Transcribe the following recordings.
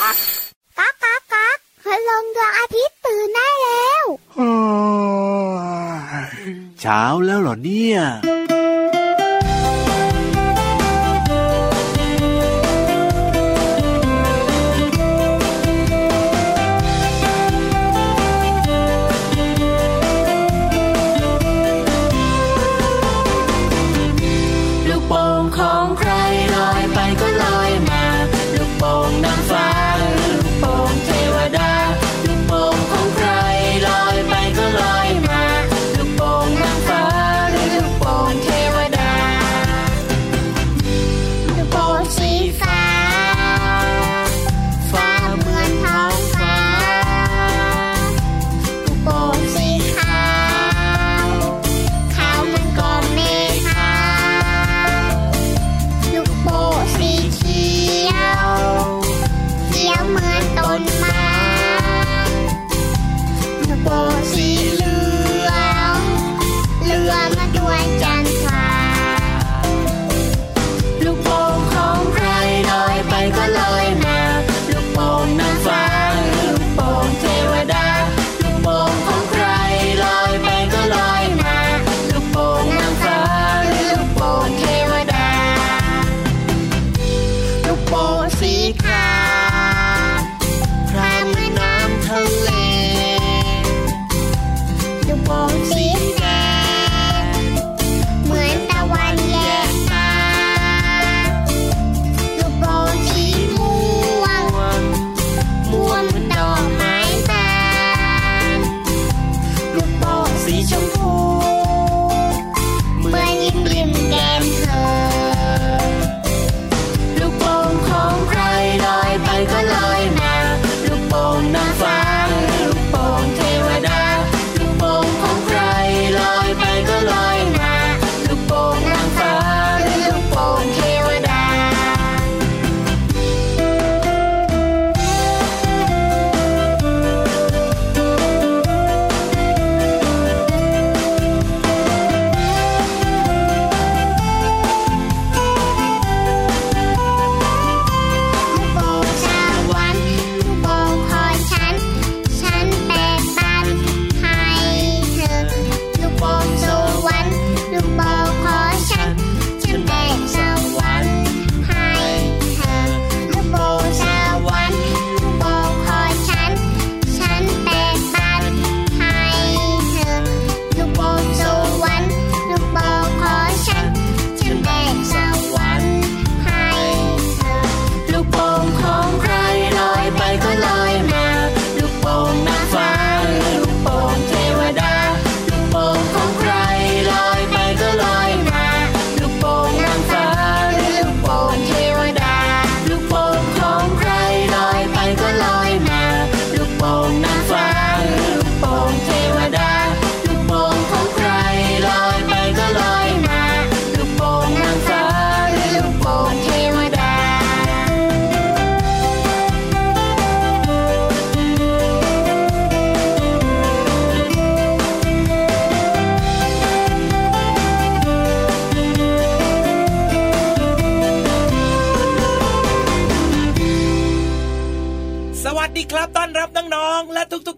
ก๊ากก๊ากก๊ากพลงดวงอาทิตย์ตื่นได้แล้วเช้าแล้วเหรอเนี่ย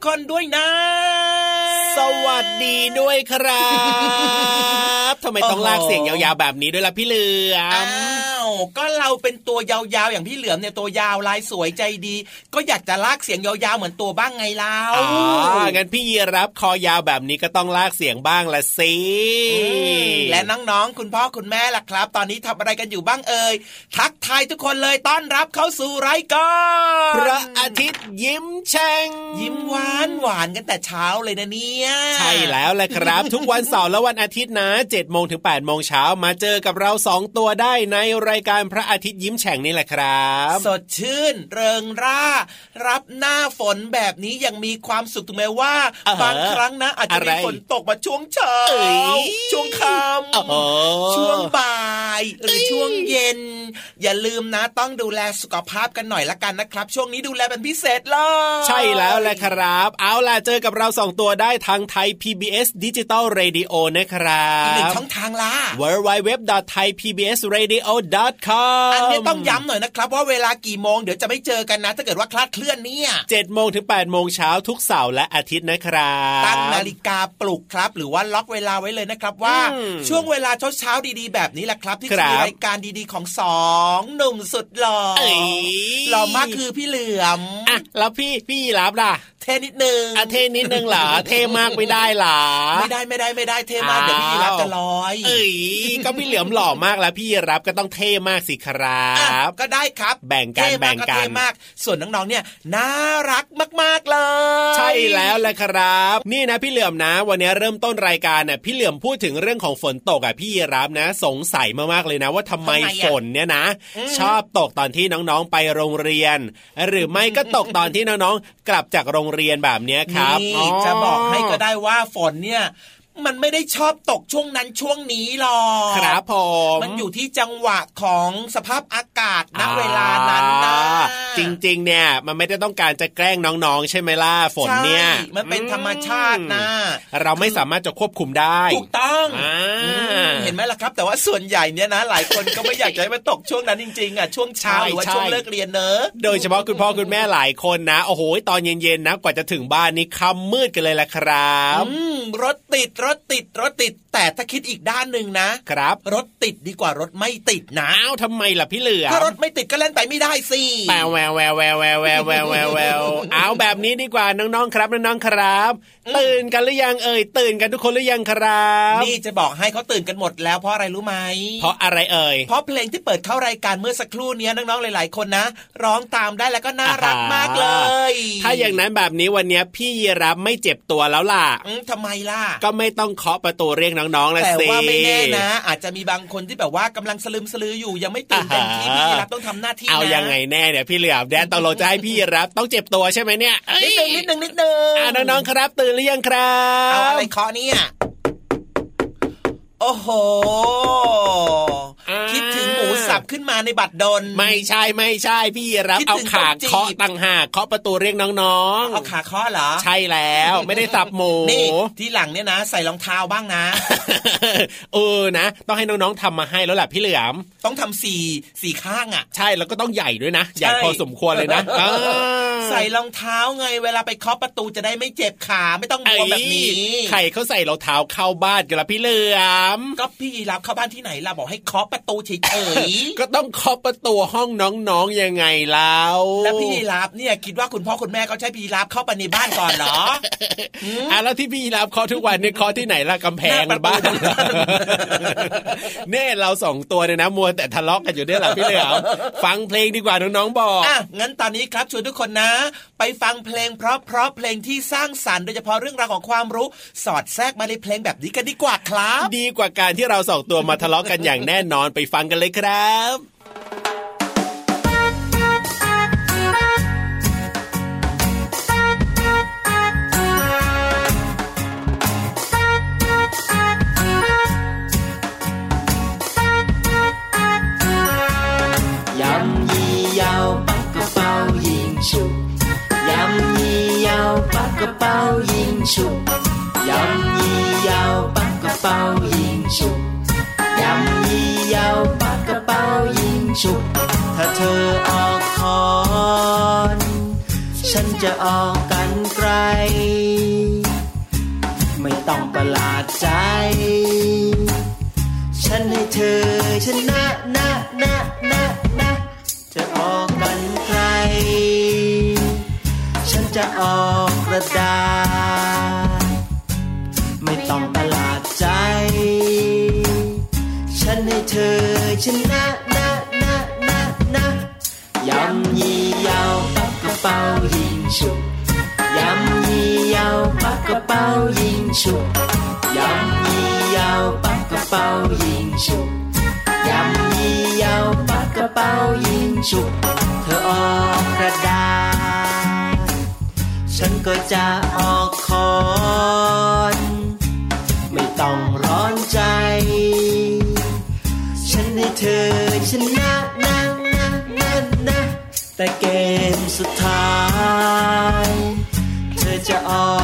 คนด้วยนะ สวัสดีด้วยครับทำไมต้องลากเสียงยาวๆแบบนี้ด้วยล่ะพี่เหลือม ก็เราเป็นตัวยาวๆอย่างพี่เหลือมเนี่ยตัวยาวลายสวยใจดี ก็อยากจะลากเสียงยาวๆเหมือนตัวบ้างไงเล่าอ๋องั้นพี่ยีรับคอยาวแบบนี้ก็ต้องลากเสียงบ้างละสิและน้องๆคุณพ่อคุณแม่ล่ะครับ ตอนนี้ทำอะไรกันอยู่บ้างเอ่ยทักทายทุกคนเลยต้อนรับเข้าสู่รายการพระอาทิตย์ยิ้มแฉ่งยิ้มหวานหวานกันแต่เช้าเลยนะเนี่ยใช่แล้วแหละครับ ทุกวันเสาร์และวันอาทิตย์นะ7จ็ดโมงถึง8ปดโมงเช้ามาเจอกับเราสองตัวได้ในรายการพระอาทิตย์ยิ้มแฉ่งนี่แหละครับ สดชื่นเริงร่า รับหน้าฝนแบบนี้ยังมีความสุขถึงแม้ว่าบางครั้งนะอาจจะมีฝนตกมาช่วงเช้าช่วงค่ำช่วงบ่าย หรือช่วงเย็น อย่าลืมนะต้องดูแลสุขภาพกันหน่อยละกันนะครับ ช่วงนี้ดูแลเป็นพิเศษเลยใช่แล้วแหละครับ เอาล่ะเจอกับเราสองตัวได้ทางไทย PBS ดิจิตอลเรดิโอนะครับอีกหนึ่งช่องทางละ w w w t h a i PBS Radio com อันนี้ต้องย้ำหน่อยนะครับ ว่าเวลากี่โมงเดี๋ยวจะไม่เจอกันนะ ถ้าเกิดว่าคลาดเคลื่อนเนี่ยเจ็ดโมงถึงแปดโมงเช้าทุกเสาร์และอาทิตย์นะครับตั้งนาฬิกาปลุกครับ หรือว่าล็อกเวลาไว้เลยนะครับว่าช่วงเวลาเช้าเช้าดีๆ แบบนี้แหละครับ ที่จะมีรายการดีๆของสองหนุ่มสุดหล่อหล่อมากคือพี่เหลือมอะแล้วพี่พี่รับล่ะ เทนิดนึงอะเทนิดนึงเหรอเทมากไม่ได้หรอไม่ได้ไม่ได้ไม่ได้เทมากเดี๋ยวพี่รับจะลอย เอ้ยก็พี่เหลือมหล่อมากแล้วพี่รับก็ต้องเทมากสิครับก็ได้ครับ แบ่งกันแบ่งกันเทมาก ส่วนน้องๆเนี่ยน่ารักมากๆเลย ใช่แล้วแหละครับ นี่นะพี่เหลือมนะ วันนี้เริ่มต้นรายการเนี่ยพี่เหลือมพูดถึงเรื่องของฝนตกอะพี่รับนะ สงสัยมากๆเลยนะ ว่าทำไมฝนเนี่ยนะ ชอบตกตอนที่น้องๆไปโรงเรียน หรือไม่ก็ตกตอนที่น้องๆกลับจากโรงเรียนแบบนี้ครับจะบอกให้ก็ได้ว่าฝนเนี่ย มันไม่ได้ชอบตกช่วงนั้นช่วงนี้หรอกครับผมมันอยู่ที่จังหวะของสภาพอากาศณเวลานั้นนะจริง ๆ เนี่ย มันไม่ได้ต้องการจะแกล้งน้องๆ ใช่ไหมล่ะฝนเนี่ย มันเป็นธรรมชาตินะ เราไม่สามารถจะควบคุมได้ถูกต้องเห็นไหมล่ะครับ แต่ว่าส่วนใหญ่เนี่ยนะ หลายคนก็ไม่อยากจะให้มันตกช่วงนั้นจริงๆอะช่วงเช้าหรือว่าช่วงเลิกเรียนเนอะโดยเฉพาะคุณพ่อคุณแม่หลายคนนะโอ้โหตอนเย็นๆนะกว่าจะถึงบ้านนี่ค่ำมืดกันเลยแหละครับรถติดรถติดรถติด แต่ถ้าคิดอีกด้านหนึ่งนะ ครับ รถติดดีกว่ารถไม่ติดนะอ้าวทำไมล่ะพี่เหลือถ้ารถไม่ติดก็เล่นไปไม่ได้สิแววแววแววแววแววแววแววแววแววเอาแบบนี้ดีกว่าน้องๆครับน้องๆครับ ตื่นกันหรือยังเอ่ยตื่นกันทุกคนหรือยังครับ นี่จะบอกให้เขาตื่นกันหมดแล้วเพราะอะไรรู้ไหมเพราะอะไรเอ่ยเพราะเพลงที่เปิดเข้ารายการเมื่อสักครู่นี้น้องๆหลาย ๆ คนนะ ร้องตามได้แล้วก็น่ารักมากเลย ถ้าอย่างนั้นแบบนี้วันนี้พี่ยีรับไม่เจ็บตัวแล้วล่ะทำไมล่ะ ก็ไม่ต้องเคาะประตูเรียกน้องๆแล้วสิแต่ว่าไม่แน่นะ อาจจะมีบางคนที่แบบว่ากำลังสลืมสลืออยู่ยังไม่ตื่นเต็มที่พี่รับต้องทำหน้าที่เอายังไงแน่เนี่ยพี่เหลือบแดนตกลงจะให้พี่รับต้องเจ็บตัวใช่ไหมเนี่ยนิดนึงนิดนึงนิดนึงอ่าน้องๆครับ ตื่นหรือยังครับเอาอะไรเคาะเนี่ยโอ้โหคิดถึงหมูสับ ขึ้นมาในบัตรดน ไม่ใช่ไม่ใช่พี่รับเอาขาเคาะตั้งหากเคาะประตูเรียกน้องๆเอาขาเคาะเหรอใช่แล้วไม่ได้สับหมูนี่ที่หลังเนี่ยนะ ใส่รองเท้าบ้างนะเออนะ ต้องให้น้องๆทำมาให้แล้วแหละพี่เหลือมต้องทำสี่สี่ข้างอะ ใช่แล้วก็ต้องใหญ่ด้วยนะใหญ่พอสมควรเลยนะใส่รองเท้าไงเวลาไปเคาะประตูจะได้ไม่เจ็บขาไม่ต้องกลัวแบบนี้ใครเขาใส่รองเท้าเข้าบ้านกันละพี่เหลือมก็พี่ยีรับเข้าบ้านที่ไหนล่ะบอกให้เคาะประตูเฉยๆก็ต้องเคาะประตูห้องน้องๆยังไงแล้วแล้วพี่ยีรับเนี่ยคิดว่าคุณพ่อคุณแม่เขาใช้พี่ยีรับเข้าไปในบ้านก่อนเหรออะแล้วที่พี่ยีรับเคาะทุกวันเนี่ยเคาะที่ไหนล่ะกำแพงบ้านเนี่ยเราสองตัวเนี่ยนะมัวแต่ทะเลาะกันอยู่เนี่ยแหละพี่เหลือมฟังเพลงดีกว่าน้องๆบอกอะงั้นตอนนี้ครับชวนทุกคนนะ ไปฟังเพลงเพราะเพราะเพลงที่สร้างสรรค์โดยเฉพาะเรื่องราวของความรู้สอดแทรกมาในเพลงแบบนี้กันดีกว่าครับ ดีกว่าการที่เราสองตัวมาทะเลาะกันอย่างแน่นอนไปฟังกันเลยครับ sớm. Yum yi yao bắt bao yên chụp. Yum yi yao bắt cơ bao yên chụp. Yum yi yao bắt cơ bao ชุบ ถ้าเธอออกคอนฉันจะออกกันไกล ไม่ต้องประหลาดใจ ฉันให้เธอชน ยำยี่ย่าว่าก็เฝ้ายิงชุ摇ยำ报音咻，摇一摇八个报音咻，เฝ้ายิงชุดเธอออกกระดาษฉันก็จะออกคอนไม่ต้องร้อนใจ ฉันให้เธอชนะนนะนะนะแต่เกมสุดท้าย เธอจะออก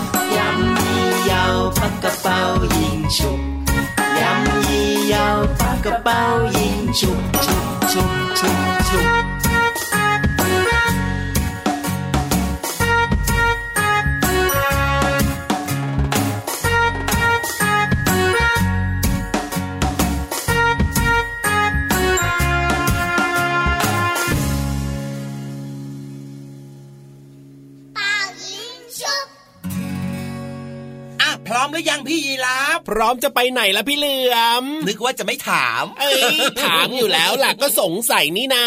ยี่ยาวปักกระเป๋ายิงฉุบยำ รือยังพี่ยีรา พร้อมจะไปไหนละพี่เหลือม นึกว่าจะไม่ถาม เอ้ยถามอยู่แล้วล่ะก็สงสัยนี่นา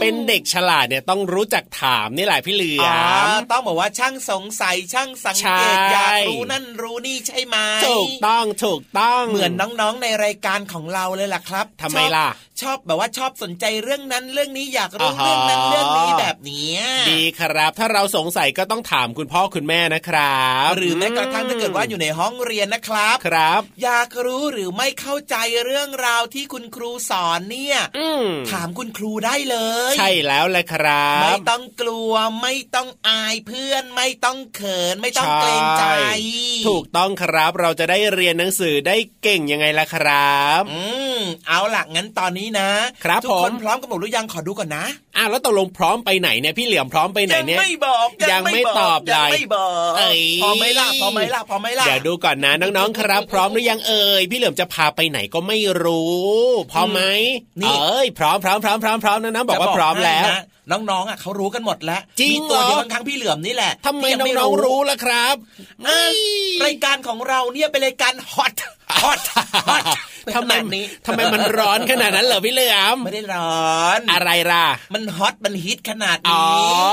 เป็นเด็กฉลาดเนี่ยต้องรู้จักถามนี่แหละพี่เหลืออ๋อมต้องบอกว่าช่างสงสัยช่างสังเกตใช่อยากรู้นั่นรู้นี่ใช่ไหมถูกต้องถูกต้องเหมือนน้องๆในรายการของเราเลยล่ะครับทำไมล่ะชอบชอบแบบว่าชอบสนใจเรื่องนั้นเรื่องนี้อยากรู้อ่าฮะเรื่องนั้นเรื่องนี้แบบเนี้ยดีครับ ถ้าเราสงสัยก็ต้องถามคุณพ่อคุณแม่นะครับ หรือแม้กระทั่งถ้าเกิดว่าอยู่ในห้องเรียนนะครับครับ อยากรู้หรือไม่เข้าใจเรื่องราวที่คุณครูสอนเนี่ยอืมถามคุณครูได้เลย ใช่แล้วแหละครับ ไม่ต้องกลัวไม่ต้องอายเพื่อนไม่ต้องเขินไม่ต้องเกรงใจช่ถูกต้องครับเราจะได้เรียนหนังสือได้เก่งยังไงล่ะครับ อืม เอาล่ะงั้นตอนนี้นะครับทุกคนผมพร้อมกันหมดหรือยังขอดูก่อนนะอะแล้วตกลงพร้อมไปไหนเนี่ยพี่เหลี่ยมพร้อมไปไหนยังเนี่ยไม่บอกยังไม่ตอบยังเลยไม่บอกเอ้ยพอไหมล่ะพอไหมล่ะพอไหมล่ะเดี๋ยวดูก่อนนะน้องๆครับ พร้อมหรือยังเอ่ยพี่เหลี่ยมจะพาไปไหนก็ไม่รู้พร้อมไหมนี่เอ้ยพร้อมพร้อมพร้อมพร้อมพร้อมนะน้องบอกว่าพร้อมแล้วจะให้นะน้องๆอะเขารู้กันหมดแล้วจริงมีตัวเหรอเดียวทั้งๆพี่เหลือมนี่แหละทำไมที่ยังน้องๆรู้ล่ะครับอะรายการของเราเนี่ยเป็นรายการฮอต ฮอตฮอตทำไมนี้ทำไมมันร้อนขนาดนั้นเหรอพี่เหลี่ยมไม่ได้ร้อน อะไรล่ะ มันฮอตมันฮิตขนาดอ๋อ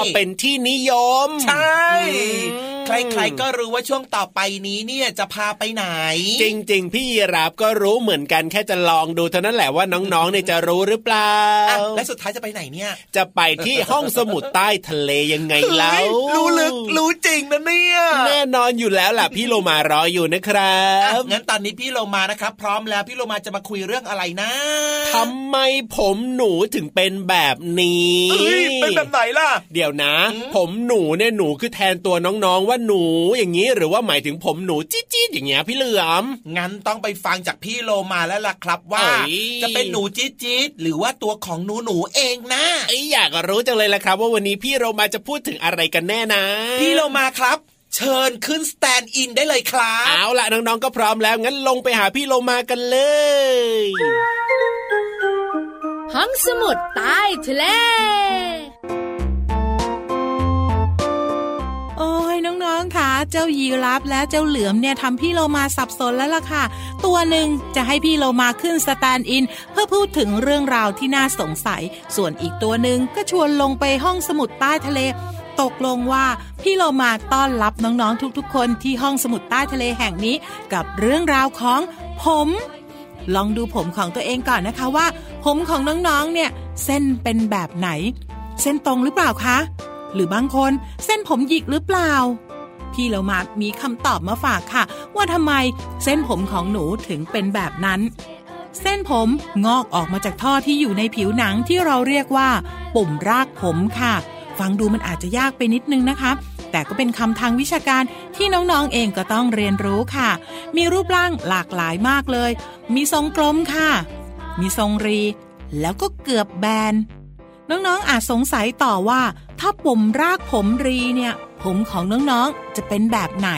นี้เป็นที่นิยม ใช่อืมใครๆก็รู้ว่าช่วงต่อไปนี้เนี่ยจะพาไปไหน จริง ๆ พี่ยีราบก็รู้เหมือนกันแค่จะลองดูเท่านั้นแหละว่าน้องๆเนี่ยจะรู้หรือเปล่าอะและสุดท้ายจะไปไหนเนี่ย จะไปที่ห้องสมุดใต้ทะเลยังไงแล้เฮ้วยรู้ลึกรู้จริงนะเนี่ย แน่นอนอยู่แล้วล่ะพี่โลมารออยู่นะครัอะบงั้นตอนนี้พี่โลมานะครับ พร้อมแล้วพี่โลมาจะมาคุยเรื่องอะไรนะทำไมผมหนูถึงเป็นแบบนี้เอ้ยเป็นแบบไหนล่ะ เดี๋ยวนะ ผมหนูเนี่ยหนูคือแทนตัวน้องๆว่าหนูอย่างนี้หรือว่าหมายถึงผมหนูจี๊ดๆอย่างเงี้ยพี่เหลือมงั้นต้องไปฟังจากพี่โลมาแล้วล่ะครับว่าเอ้ยจะเป็นหนูจี๊ดจี๊ดหรือว่าตัวของหนูหนูเองนะไอยอยากรู้จังเลยละครับ ว่าวันนี้พี่เรามาจะพูดถึงอะไรกันแน่นะ พี่โลมาครับ เชิญขึ้น stand-in ได้เลยครับเอาล่ะน้องๆก็พร้อมแล้วงั้นลงไปหาพี่โลมากันเลย ห้องสมุดใต้ทะเลโอ้ยน้องๆค่ะเจ้ายีราฟและเจ้าเหลือมเนี่ยทำพี่โลมาสับสนแล้วล่ะค่ะ ตัวหนึ่งจะให้พี่โลมาขึ้น stand-in เพื่อพูดถึงเรื่องราวที่น่าสงสัย ส่วนอีกตัวหนึ่งก็ชวนลงไปห้องสมุดใต้ทะเล ตกลงว่าพี่โลมาต้อนรับน้องๆทุกๆ คนที่ห้องสมุดใต้ทะเลแห่งนี้กับเรื่องราวของผม ลองดูผมของตัวเองก่อนนะคะว่า ผมของน้องๆเนี่ย เส้นเป็นแบบไหน เส้นตรงหรือเปล่าคะ หรือบางคนเส้นผมหยิกหรือเปล่า พี่เรามามีคำตอบมาฝากค่ะ ว่าทำไมเส้นผมของหนูถึงเป็นแบบนั้นเส้นผมงอกออกมาจากท่อที่อยู่ในผิวหนังที่เราเรียกว่า ปุ่มรากผมค่ะ ฟังดูมันอาจจะยากไปนิดนึงนะคะ แต่ก็เป็นคำทางวิชาการที่น้องๆเองก็ต้องเรียนรู้ค่ะ มีรูปร่างหลากหลายมากเลย มีทรงกลมค่ะ มีทรงรี แล้วก็เกือบแบน น้องๆอาจสงสัยต่อว่า ถ้าปุ่มรากผมรีเนี่ย ผมของน้องๆจะเป็นแบบไหน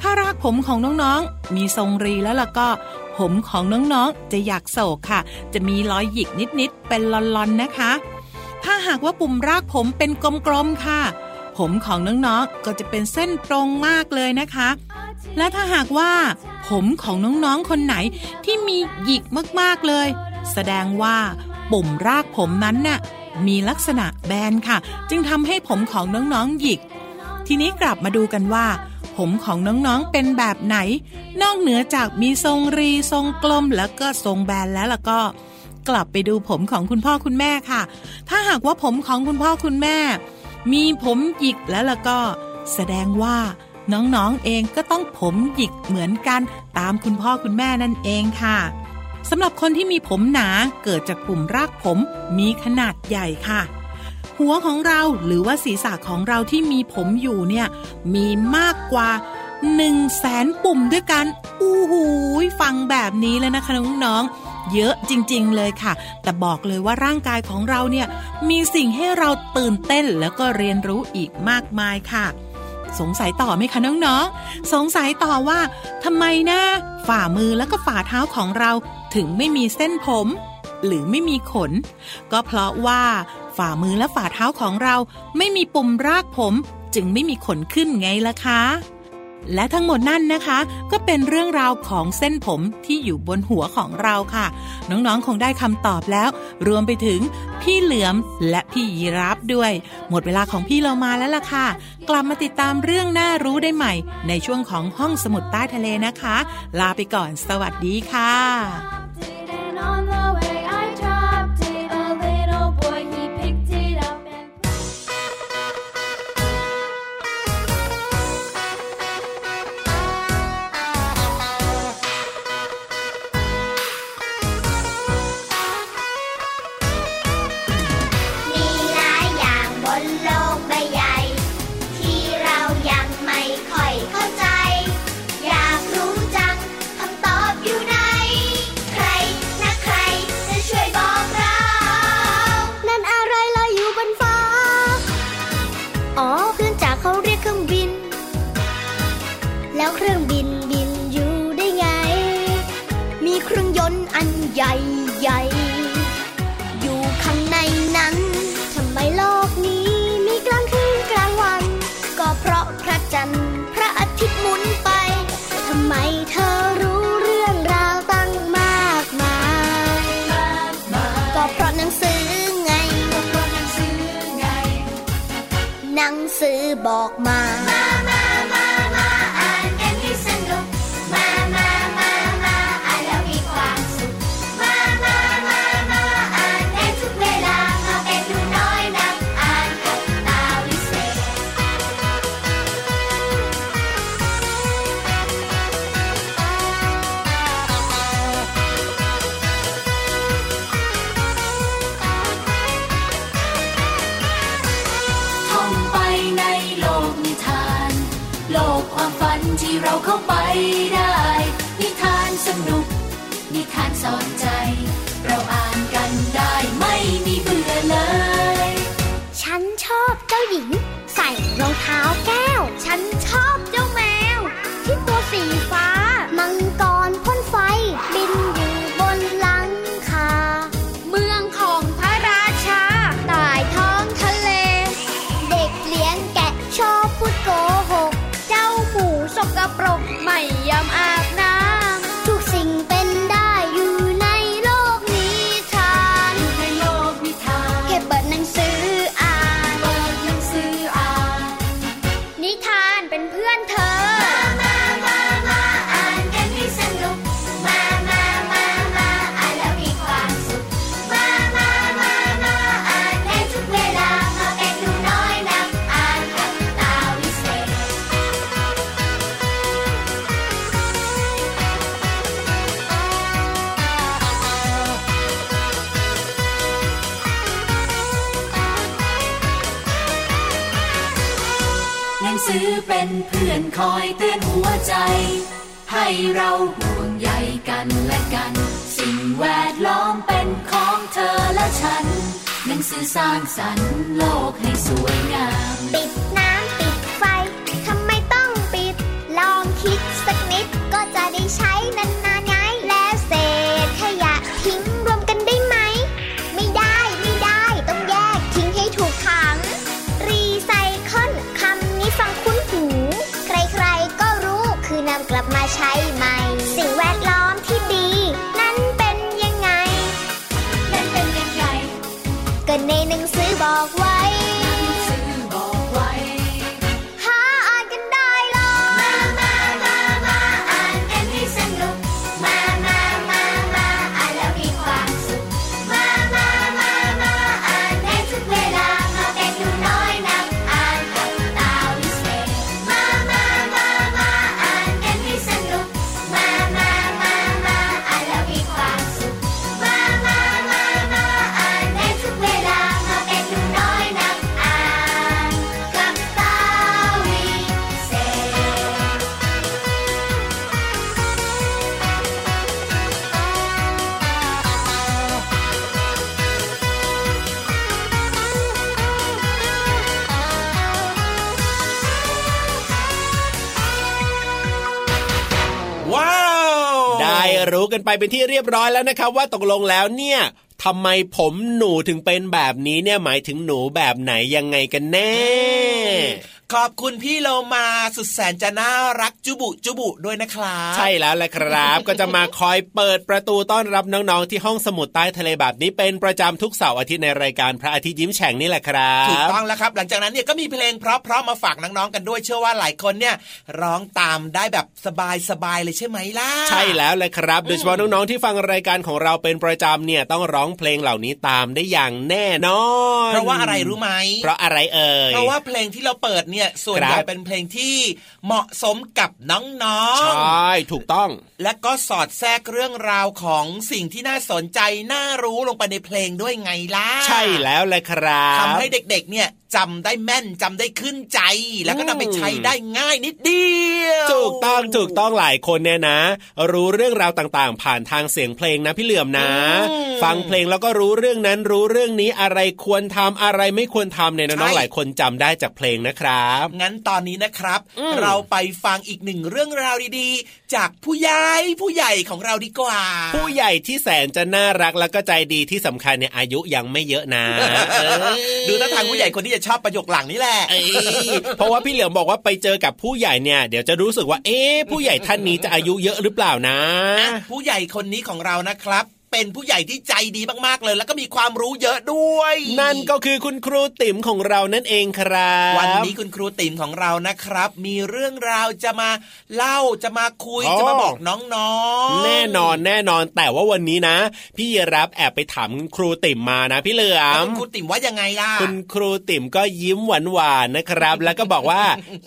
ถ้ารากผมของน้องๆ มีทรงรีแล้วล่ะก็ผมของน้องๆ จะอยากโศกค่ะ จะมีรอยหยิกนิดๆ เป็นลอนๆ นะคะ ถ้าหากว่าปุ่มรากผมเป็นกลมๆค่ะ ผมของน้องๆก็จะเป็นเส้นตรงมากเลยนะคะ และถ้าหากว่าผมของน้องๆคนไหนที่มีหยิกมากๆเลย แสดงว่าปุ่มรากผมนั้นน่ะมีลักษณะแบนค่ะ จึงทำให้ผมของน้องๆหยิก ทีนี้กลับมาดูกันว่า ผมของน้องๆเป็นแบบไหน นอกเหนือจากมีทรงรีทรงกลมแล้วก็ทรงแบนแล้วล่ะก็ กลับไปดูผมของคุณพ่อคุณแม่ค่ะ ถ้าหากว่าผมของคุณพ่อคุณแม่ มีผมหยิกแล้วล่ะก็ แสดงว่าน้องๆเองก็ต้องผมหยิกเหมือนกันตามคุณพ่อคุณแม่นั่นเองค่ะสำหรับคนที่มีผมหนาเกิดจากปุ่มรากผมมีขนาดใหญ่ค่ะ หัวของเราหรือว่าศีรษะของเราที่มีผมอยู่เนี่ย มีมากกว่า1นึ่งแสนปุ่มด้วยกัน อู้หูฟังแบบนี้แล้วนะคะน้องๆ เยอะจริงๆเลยค่ะ แต่บอกเลยว่าร่างกายของเราเนี่ยมีสิ่งให้เราตื่นเต้นแล้วก็เรียนรู้อีกมากมายค่ะ สงสัยต่อไหมคะน้องๆ สงสัยต่อว่าทำไมนะฝ่ามือแล้วก็ฝ่าเท้าของเราถึงไม่มีเส้นผม หรือไม่มีขน ก็เพราะว่าฝ่ามือและฝ่าเท้าของเราไม่มีปุ่มรากผม จึงไม่มีขนขึ้นไงล่ะคะ และทั้งหมดนั่นนะคะ ก็เป็นเรื่องราวของเส้นผมที่อยู่บนหัวของเราค่ะ น้องๆ คงได้คำตอบแล้ว รวมไปถึงพี่เหลือมและพี่ยีราฟด้วย หมดเวลาของพี่เรามาแล้วล่ะค่ะ กลับมาติดตามเรื่องน่ารู้ได้ใหม่ ในช่วงของห้องสมุดใต้ทะเลนะคะ ลาไปก่อนสวัสดีค่ะ บอกมา นิ เพื่อนคอยเตือนหัวใจ ให้เราห่วงใยกันและกัน สิ่งแวดล้อมเป็นของเธอและฉัน หนังสือสร้างสรรค์โลกให้สวยงาม บอกไว้ห ว้าว ได้รู้กันไปเป็นที่เรียบร้อยแล้วนะครับว่าตกลงแล้วเนี่ยทำไมผมหนูถึงเป็นแบบนี้เนี่ยหมายถึงหนูแบบไหนยังไงกันแน่ ขอบคุณพี่โลมาสุดแสนจะน่ารักจุบุจุบุด้วยนะครับใช่แล้วแหละครับ ก็จะมาคอยเปิดประตูต้อนรับน้องๆ ที่ห้องสมุดใต้ทะเลแบบนี้เป็นประจำทุกเสาร์อาทิตย์ในรายการพระอาทิตย์ยิ้มแฉ่งนี่แหละครับถูกต้องแล้วครับ หลังจากนั้นเนี่ยก็มีเพลงเพราะๆมาฝากน้องๆกันด้วยเชื่อว่าหลายคนเนี่ยร้องตามได้แบบสบายๆเลยใช่ไหมล่ะใช่แล้วแหละครับ โดยเฉพาะน้องๆที่ฟังรายการของเราเป็นประจำเนี่ยต้องร้องเพลงเหล่านี้ตามได้อย่างแน่นอนเพราะว่าอะไรรู้ไหมเพราะอะไรเอ่ยเพราะว่าเพลงที่เราเปิดเนี่ยส่วนครับใหญ่เป็นเพลงที่เหมาะสมกับน้องใช่ ถูกต้องๆและก็สอดแทรกเรื่องราวของสิ่งที่น่าสนใจ น่ารู้ลงไปในเพลงด้วยไงล่ะ ใช่แล้วแหละครับทำให้เด็กๆ เนี่ยจำได้แม่นจำได้ขึ้นใจ แล้วก็นำไปใช้ได้ง่ายนิดเดียวถูกต้องถูกต้องหลายคนเนี่ยนะ รู้เรื่องราวต่างๆ ผ่านทางเสียงเพลงนะพี่เหลื่อมนะ ฟังเพลงแล้วก็รู้เรื่องนั้นรู้เรื่องนี้อะไรควรทำอะไรไม่ควรทำเนี่ยน้องๆหลายคนจำได้จากเพลงนะครับงั้นตอนนี้นะครับอืมเราไปฟังอีกหนึ่งเรื่องราวดีๆ จากผู้ใหญ่ผู้ใหญ่ของเราดีกว่า ผู้ใหญ่ที่แสนจะน่ารักแล้วก็ใจดีที่สำคัญเนี่ยอายุยังไม่เยอะนะเออดูท่าทางผู้ใหญ่คนที่จะชอบประโยคหลังนี่แหละเอ้ยเพราะว่าพี่เหลือมบอกว่าไปเจอกับผู้ใหญ่เนี่ยเดี๋ยวจะรู้สึกว่า เอ๊ะผู้ใหญ่ท่านนี้จะอายุเยอะหรือเปล่านะ ผู้ใหญ่คนนี้ของเรานะครับ เป็นผู้ใหญ่ที่ใจดีมากๆเลย แล้วก็มีความรู้เยอะด้วย นั่นก็คือคุณครูติ๋มของเรานั่นเองครับ วันนี้คุณครูติ๋มของเรานะครับ มีเรื่องราวจะมาเล่าจะมาคุยอ๋อจะมาบอกน้องๆ แน่นอนแน่นอนแต่ว่าวันนี้นะ พี่ยีรับแอบไปถามคุณครูติ๋มมานะพี่เหลือแล้วมคุณครูติ๋มว่ายังไงล่ะคุณครูติ๋มก็ยิ้มหวานหวานๆนะครับ แล้วก็บอกว่า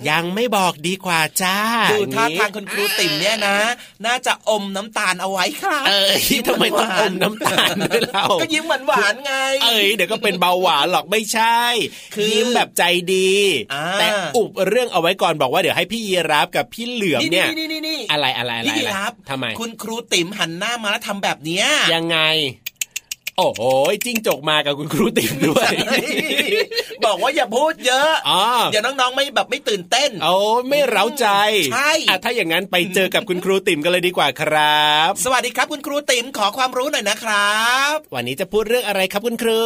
ยังไม่บอกดีกว่าจ้าดูท่าอย่ทางคุณครูติ๋มเนี่ยนะ น่าจะอมน้ำตาลเอาไว้ครับเอ้ยทำไมต้องอมน้ำตาลด้วยเราก็ยิ้มหวานๆไง เอ้ยเดี๋ยวก็เป็นเบาหวานหรอกไม่ใช่คือยิ้มแบบใจดีอ่าแต่อุบเรื่องเอาไว้ก่อนบอกว่าเดี๋ยวให้พี่ยีรับกับพี่เหลือมเนี่ยนี่นี่นี่อะไรอะไรอะไรพี่อะไรครับทำไม คุณครูติ๋มหันหน้ามาแล้วทำแบบเนี้ยยังไง โอ้โหจิ้งจกมากับคุณครูติ๋มด้วย บอกว่าอย่าพูดเยอะอ๋อเดี๋ยวน้องๆไม่แบบไม่ตื่นเต้นโอ้ไม่เร้าใจใช่อะถ้าอย่างนั้นไปเจอกับคุณครูติ๋มกันเลยดีกว่าครับ สวัสดีครับคุณครูติ๋มขอความรู้หน่อยนะครับ วันนี้จะพูดเรื่องอะไรครับคุณครู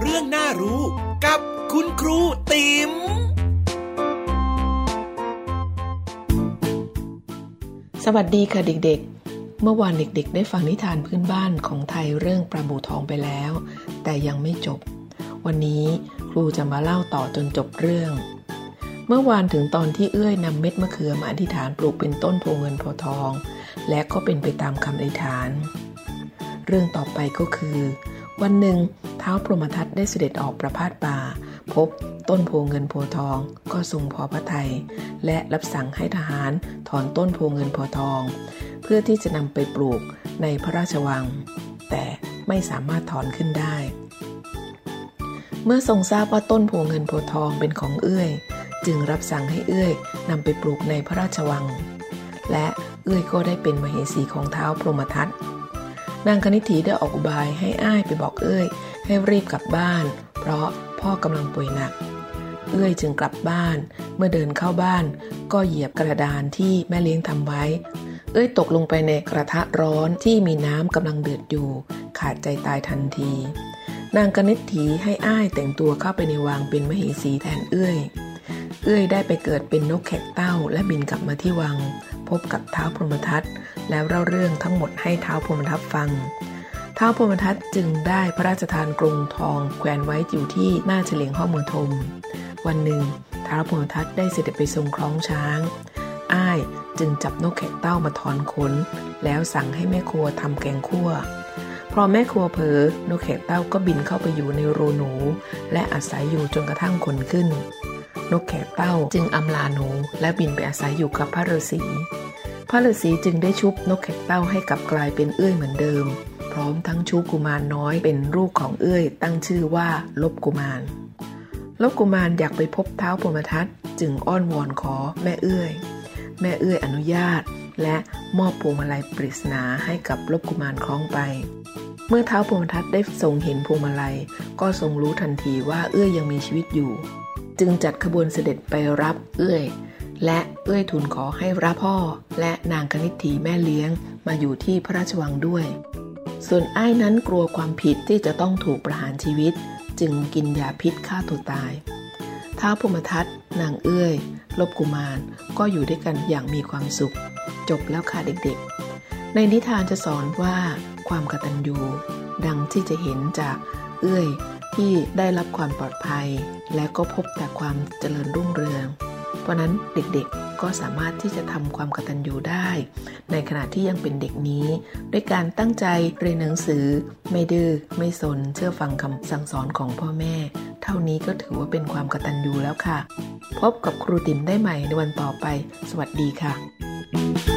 เรื่องน่ารู้กับคุณครูติ๋มสวัสดีค่ะเด็กๆ เมื่อวานเด็กๆ ได้ฟังนิทานพื้นบ้านของไทยเรื่องปลาบูทองไปแล้ว แต่ยังไม่จบ วันนี้ครูจะมาเล่าต่อจนจบเรื่อง เมื่อวานถึงตอนที่เอื้อยนำเม็ดมะเขือมาอธิษฐานปลูกเป็นต้นโพเงินโพทอง และก็เป็นไปตามคำอธิษฐาน เรื่องต่อไปก็คือ วันหนึ่งเท้าพรหมทัตได้เสด็จออกประพาสป่า พบต้นโพเงินโพทอง ก็ทรงพอพระทัยและรับสั่งให้ทหารถอนต้นโพเงินโพทอง เพื่อที่จะนำไปปลูกในพระราชวัง แต่ไม่สามารถถอนขึ้นได้ เมื่อทรงทราบว่าต้นโพเงินโพทองเป็นของเอื้อย จึงรับสั่งให้เอื้อยนำไปปลูกในพระราชวัง และเอื้อยก็ได้เป็นมเหสีของเท้าพรหมทัตนางคณิธีได้ออกอุบายให้อ้ายไปบอกเอื้อย ให้รีบกลับบ้าน เพราะพ่อกำลังป่วยหนัก เอื้อยจึงกลับบ้าน เมื่อเดินเข้าบ้าน ก็เหยียบกระดานที่แม่เลี้ยงทำไว้ เอื้อยตกลงไปในกระทะร้อนที่มีน้ำกำลังเดือดอยู่ ขาดใจตายทันที นางกนิษฐีให้อ้ายแต่งตัวเข้าไปในวังเป็นมเหสีแทนเอื้อยเอื้อยได้ไปเกิดเป็นนกแขกเต้าและบินกลับมาที่วัง พบกับเท้าพรหมทัตแล้วเล่าเรื่องทั้งหมดให้เท้าพรหมทัตฟัง ท้าวพรมทัตจึงได้พระราชทานกรงทองแขวนไว้อยู่ที่หน้าเฉลียงห้องเมืองทม วันหนึ่งท้าวพรมทัตได้เสด็จไปทรงคล้องช้าง อ้ายจึงจับนกแขกเต้ามาถอนขน แล้วสั่งให้แม่ครัวทำแกงคั่ว พอแม่ครัวเผลอนกแขกเต้าก็บินเข้าไปอยู่ในรูหนู และอาศัยอยู่จนกระทั่งขนขึ้น นกแขกเต้าจึงอำลาหนู และบินไปอาศัยอยู่กับพระฤาษีพระฤาษีจึงได้ชุบนกแขกเต้าให้กลับกลายเป็นเอื้อยเหมือนเดิม ร้อมทั้งชุบกุมารน้อยเป็นลูกของเอื้อย ตั้งชื่อว่าลบกุมาร ลบกุมารอยากไปพบเท้าพรมทัตจึงอ้อนวอนขอแม่เอื้อย แม่เอื้อยอนุญาต และมอบพวงมาลัยปริศนาให้กับลบกุมารคล้องไป เมื่อเท้าพรมทัตได้ทรงเห็นพวงมาลัย ก็ทรงรู้ทันทีว่าเอื้อยยังมีชีวิตอยู่ จึงจัดขบวนเสด็จไปรับเอื้อยและเอื้อยทูลขอให้รับพ่อ และนางคณิตถีแม่เลี้ยงมาอยู่ที่พระราชวังด้วย ส่วนไอ้นั้นกลัวความผิดที่จะต้องถูกประหารชีวิต จึงกินยาพิษฆ่าตัวตายท้าวพมทัตนางเอื้อย ลบกุมารก็อยู่ด้วยกันอย่างมีความสุข จบแล้วค่ะเด็กๆ ในนิทานจะสอนว่าความกตัญญูดังที่จะเห็นจากเอื้อยที่ได้รับความปลอดภัย และก็พบแต่ความเจริญรุ่งเรือง เพราะนั้นเด็กๆ ก็สามารถที่จะทำความกตัญญูได้ ในขณะที่ยังเป็นเด็กนี้ ด้วยการตั้งใจเรียนหนังสือ ไม่ดื้อไม่สนเชื่อฟังคำสั่งสอนของพ่อแม่ เท่านี้ก็ถือว่าเป็นความกตัญญูแล้วค่ะ พบกับครูติ๋มได้ใหม่ในวันต่อไป สวัสดีค่ะ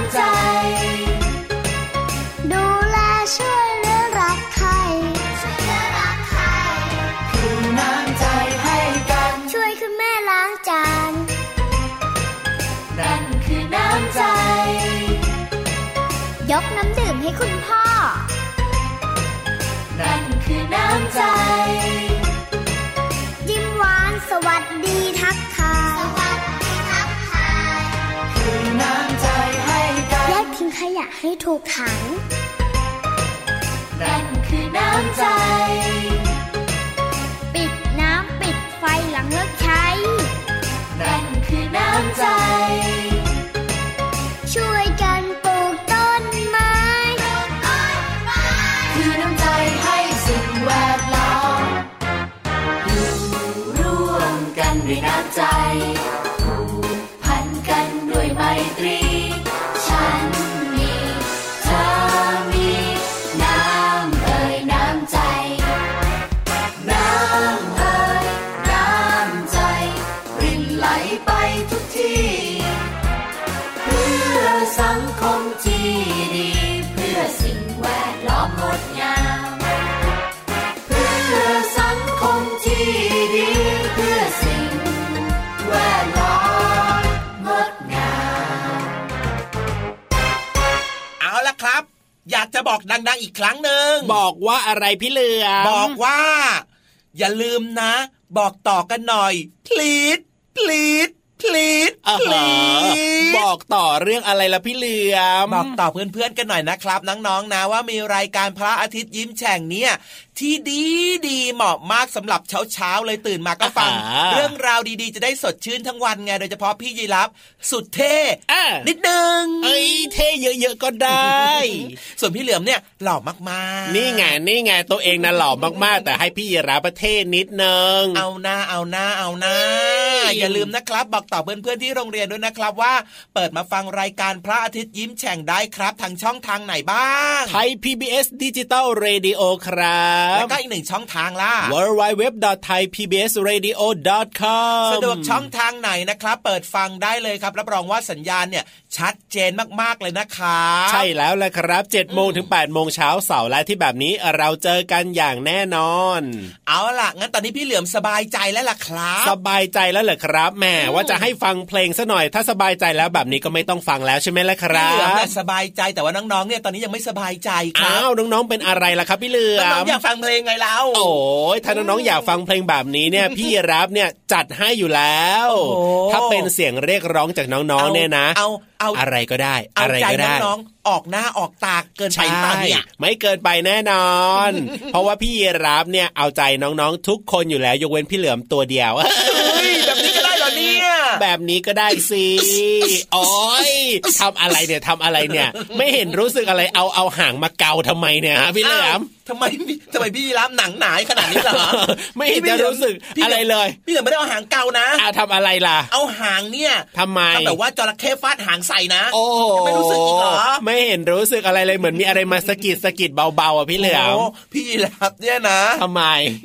ำใจ ดูแลช่วยเหลือรักใครช่วยเหลือรักใครคือน้ำใจให้กัน ช่วยคุณแม่ล้างจาน นั่นคือน้ำใจ ยกน้ำดื่มให้คุณพ่อ นั่นคือน้ำใจ ให้ถูกขัง นั่นคือน้ำใจ จะบอกดัง ๆ อีกครั้งหนึ่งบอกว่าอะไรพี่เหลือมบอกว่า อย่าลืมนะ บอกต่อกันหน่อย please please please อ่าฮะ please บอกต่อเรื่องอะไรละพี่เหลือมบอกต่อเพื่อนๆกันหน่อยนะครับ น้องๆนะว่ามีรายการพระอาทิตย์ยิ้มแฉ่งเนี่ยที่ดีดีเหมาะมากสำหรับเช้าๆเลยตื่นมาก็ฟังอ่าเรื่องราวดีๆ จะได้สดชื่นทั้งวันไงโดยเฉพาะพี่ยีรับสุดเท่อะนิดนึงเอ้ยเท่เยอะๆก็ได้ ส่วนพี่เหลือมเนี่ยหล่อมากๆ นี่ไงนี่ไงตัวเองนะหล่อมากๆ แต่ให้พี่ยีราฟประเทศนิดนึงเอาหน้าเอาหน้าเอาหน้าอย่าลืมนะครับบอกต่อเพื่อนๆที่โรงเรียนด้วยนะครับว่า เปิดมาฟังรายการพระอาทิตย์ยิ้มแฉ่งได้ครับ ทางช่องทางไหนบ้างไทย PBS ดิจิตอล Radio ครับแล้วก็อีกหนึ่งช่องทางล่ะ w w w t h a i p b s r a d i o c o m สะดวกช่องทางไหนนะครับ เปิดฟังได้เลยครับรับรองว่าสัญญาณเนี่ยชัดเจนมากๆเลยนะครับใช่แล้วแหละครับ7โมงถึง8โมงเช้าเสาร์และที่แบบนี้เราเจอกันอย่างแน่นอน เอาล่ะงั้นตอนนี้พี่เหลือมสบายใจแล้วล่ะครับ สบายใจแล้วเหรอครับแหมว่าจะให้ฟังเพลงซะหน่อย ถ้าสบายใจแล้วแบบนี้ก็ไม่ต้องฟังแล้วใช่ไหมล่ะครัพี่เหลือมบเนี่ยสบายใจแต่ว่าน้องๆเนี่ยตอนนี้ยังไม่สบายใจครัอ้าวน้องๆเป็นอะไรล่ะครับพี่เหลือน้องมๆอยากฟังเพลงไงเราโอ้ยถ้าน้องๆอยากฟังเพลงแบบนี้เนี่ยพี่รับเนี่ยจัดให้อยู่แล้วโอ้ถ้าเป็นเสียงเรียกร้องจากน้องๆเนี่ยนะเอาเอาอะไรก็ได้เอาอะไรใจก็ได้น้องๆออกหน้าออกตาเกินไปใช่หรือเปล่าเนี่ยไม่เกินไปแน่นอน เพราะว่าพี่ยีรับเนี่ยเอาใจน้องๆทุกคนอยู่แล้วยกเว้นพี่เหลือมตัวเดียว เฮ้ยแบบนี้ก็ได้เหรอเนี่ย แบบนี้ก็ได้สิโอ้ยทำอะไรเนี่ยทำอะไรเนี่ย ไม่เห็นรู้สึกอะไรเอาเอาหางมาเกาทำไมเนี่ยฮะพี่เหลือมทำไมทำไมพี่รับหนังหนาขนาดนี้เหรอไม่เห็นจะรู้สึกพี่หอะไรเลย พี่เหลือไม่ได้เอาหางเกานะอาทำอะไรล่ะ เอาหางเนี่ยทำไมทำแบบว่าจระเข้ฟาดหางใส่นะ โอ้โหไม่รู้สึกอีกเหรอไม่เห็นรู้สึกอะไรเลยเหมือนมีอะไรมาสะกิดสะกิดเบาๆอะพี่เหลือมโพี่รับเนี่ยนะทำไม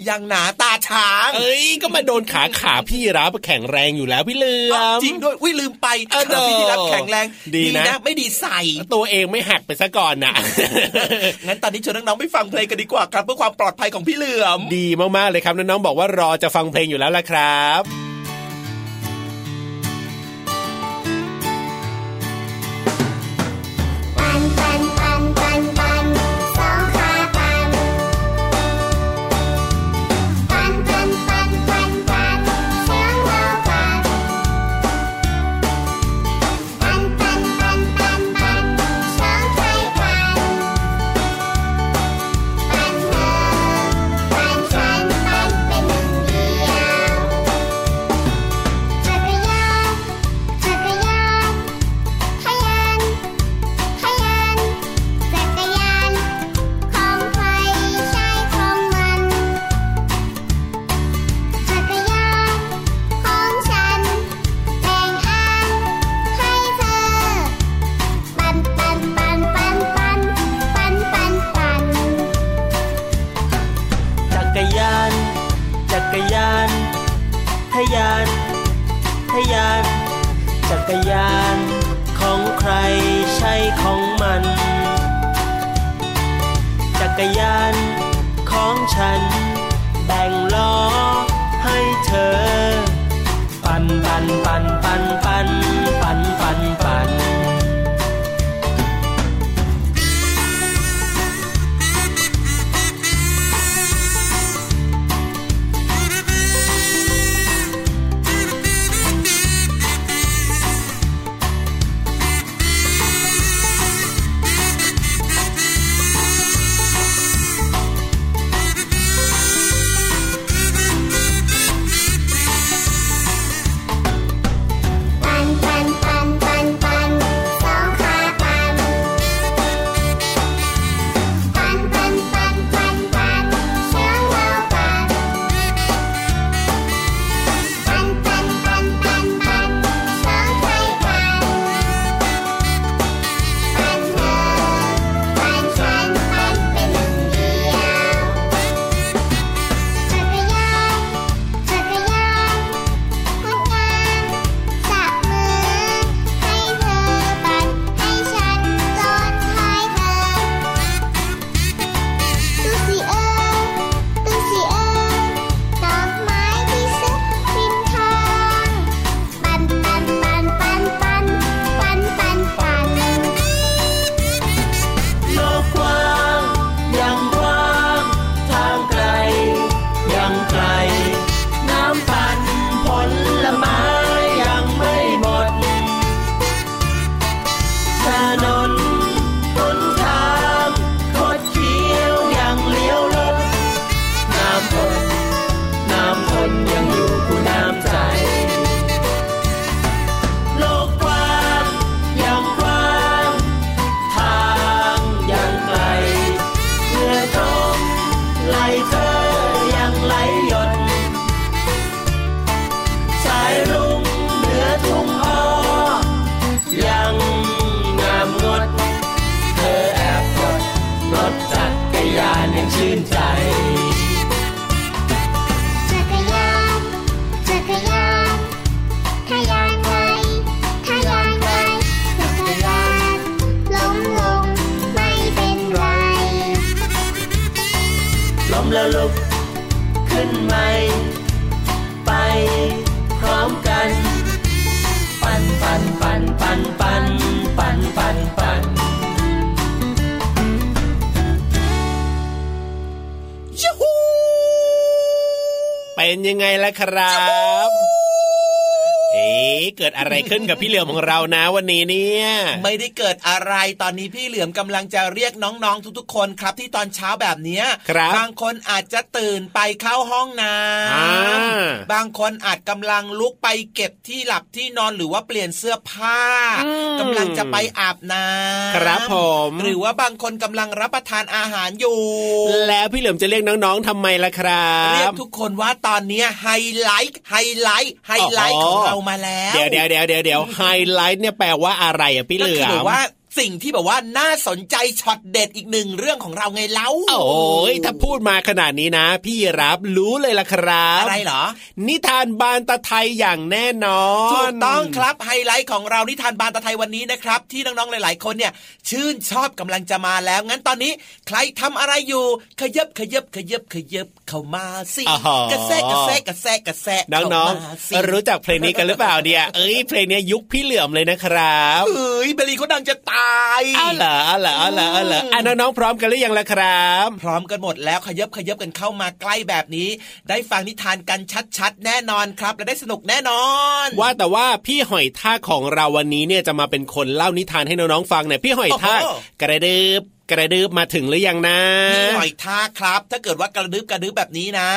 ยังหนาตาช้างเอ้ยก็มาโดนขาขาพี่รับแข็งแรงอยู่แล้วพี่เหลือมจริงด้วยอุ้ยลืมไปเออขาพี่รับแข็งแรงดีนะ ไม่ดีใส่ตัวเองไม่หักไปซะก่อนนะงั้นตอนนี้ชวนน้องๆไปฟังเพลงกันดีกว่าครับ เพื่อความปลอดภัยของพี่เหลือมดีมากๆเลยครับน้องๆบอกว่ารอจะฟังเพลงอยู่แล้วล่ะครับ ล้มแล้วลุกขึ้นใหม่ ไปพร้อมกัน ปันปันปันปันปันปันปันปันเป็นยังไงล่ะครับ เอ๊ะเกิดอะไรขึ้นกับพี่เหลือมของเรานะวันนี้เนี่ย ไม่ได้เกิดอะไรตอนนี้พี่เหลือมกำลังจะเรียกน้องๆทุกๆคนครับที่ตอนเช้าแบบเนี้ยครับบางคนอาจจะตื่นไปเข้าห้องน้อ่าบางคนอาจกำลังลุกไปเก็บที่หลับที่นอนหรือว่าเปลี่ยนเสื้อผ้าอืมกำลังจะไปอาบน้ำครับผมหรือว่าบางคนกำลังรับประทานอาหารอยู่ แล้วพี่เหลือมจะเรียกน้องๆทำไมล่ะครับเรียกทุกคนว่าตอนเนี้ยไฮไลท์ไฮไลท์ไฮไลท์ของเรามาแล้วเดี๋ยวเดี๋ยวเดี๋ยวเดี๋ยวเดี๋ยวไฮไลท์เนี่ยแปลว่าอะไรอะพี่เหลือว่า สิ่งที่แบบว่าน่าสนใจช็อตเด็ดอีกหนึ่งเรื่องของเราไงเล่าโอ้ยถ้าพูดมาขนาดนี้นะ พี่รับรู้เลยล่ะครับอะไรเหรอ นิทานบานตะไทยอย่างแน่นอนถูกต้องครับไฮไลท์ของเรานิทานบานตะไทยวันนี้นะครับ ที่น้องๆหลาย ๆ คนเนี่ยชื่นชอบกำลังจะมาแล้ว งั้นตอนนี้ใครทำอะไรอยู่ ขยับขยับขยับขยับเข้ามาสิอ๋อกระแซะกระแซะกระแซะกระแซะน้เข้าองมาสิๆรู้จักเพลงนี้กันหรือเปล่าเนี่ยเอ้ยเพลงเนี้ยยุคพี่เหลือมเลยนะครับเอ้ยเบลลีเขาดังจะตายอ้าวเหรออ้าวเหรออ้าวเหรออ้าวเหรออะน้องๆพร้อมกันหรือยังล่ะครับ พร้อมกันหมดแล้วขยับขยับกันเข้ามาใกล้แบบนี้ ได้ฟังนิทานกันชัดๆ แน่นอนครับ และได้สนุกแน่นอน ว่าแต่ว่าพี่หอยทากของเราวันนี้เนี่ยจะมาเป็นคนเล่านิทานให้น้องๆฟังเนี่ยพี่หอยทากโอ้โหกระดึบกระดึบมาถึงหรือยังนะพี่หอยทากครับ ถ้าเกิดว่ากระดึบกระดึบแบบนี้นะ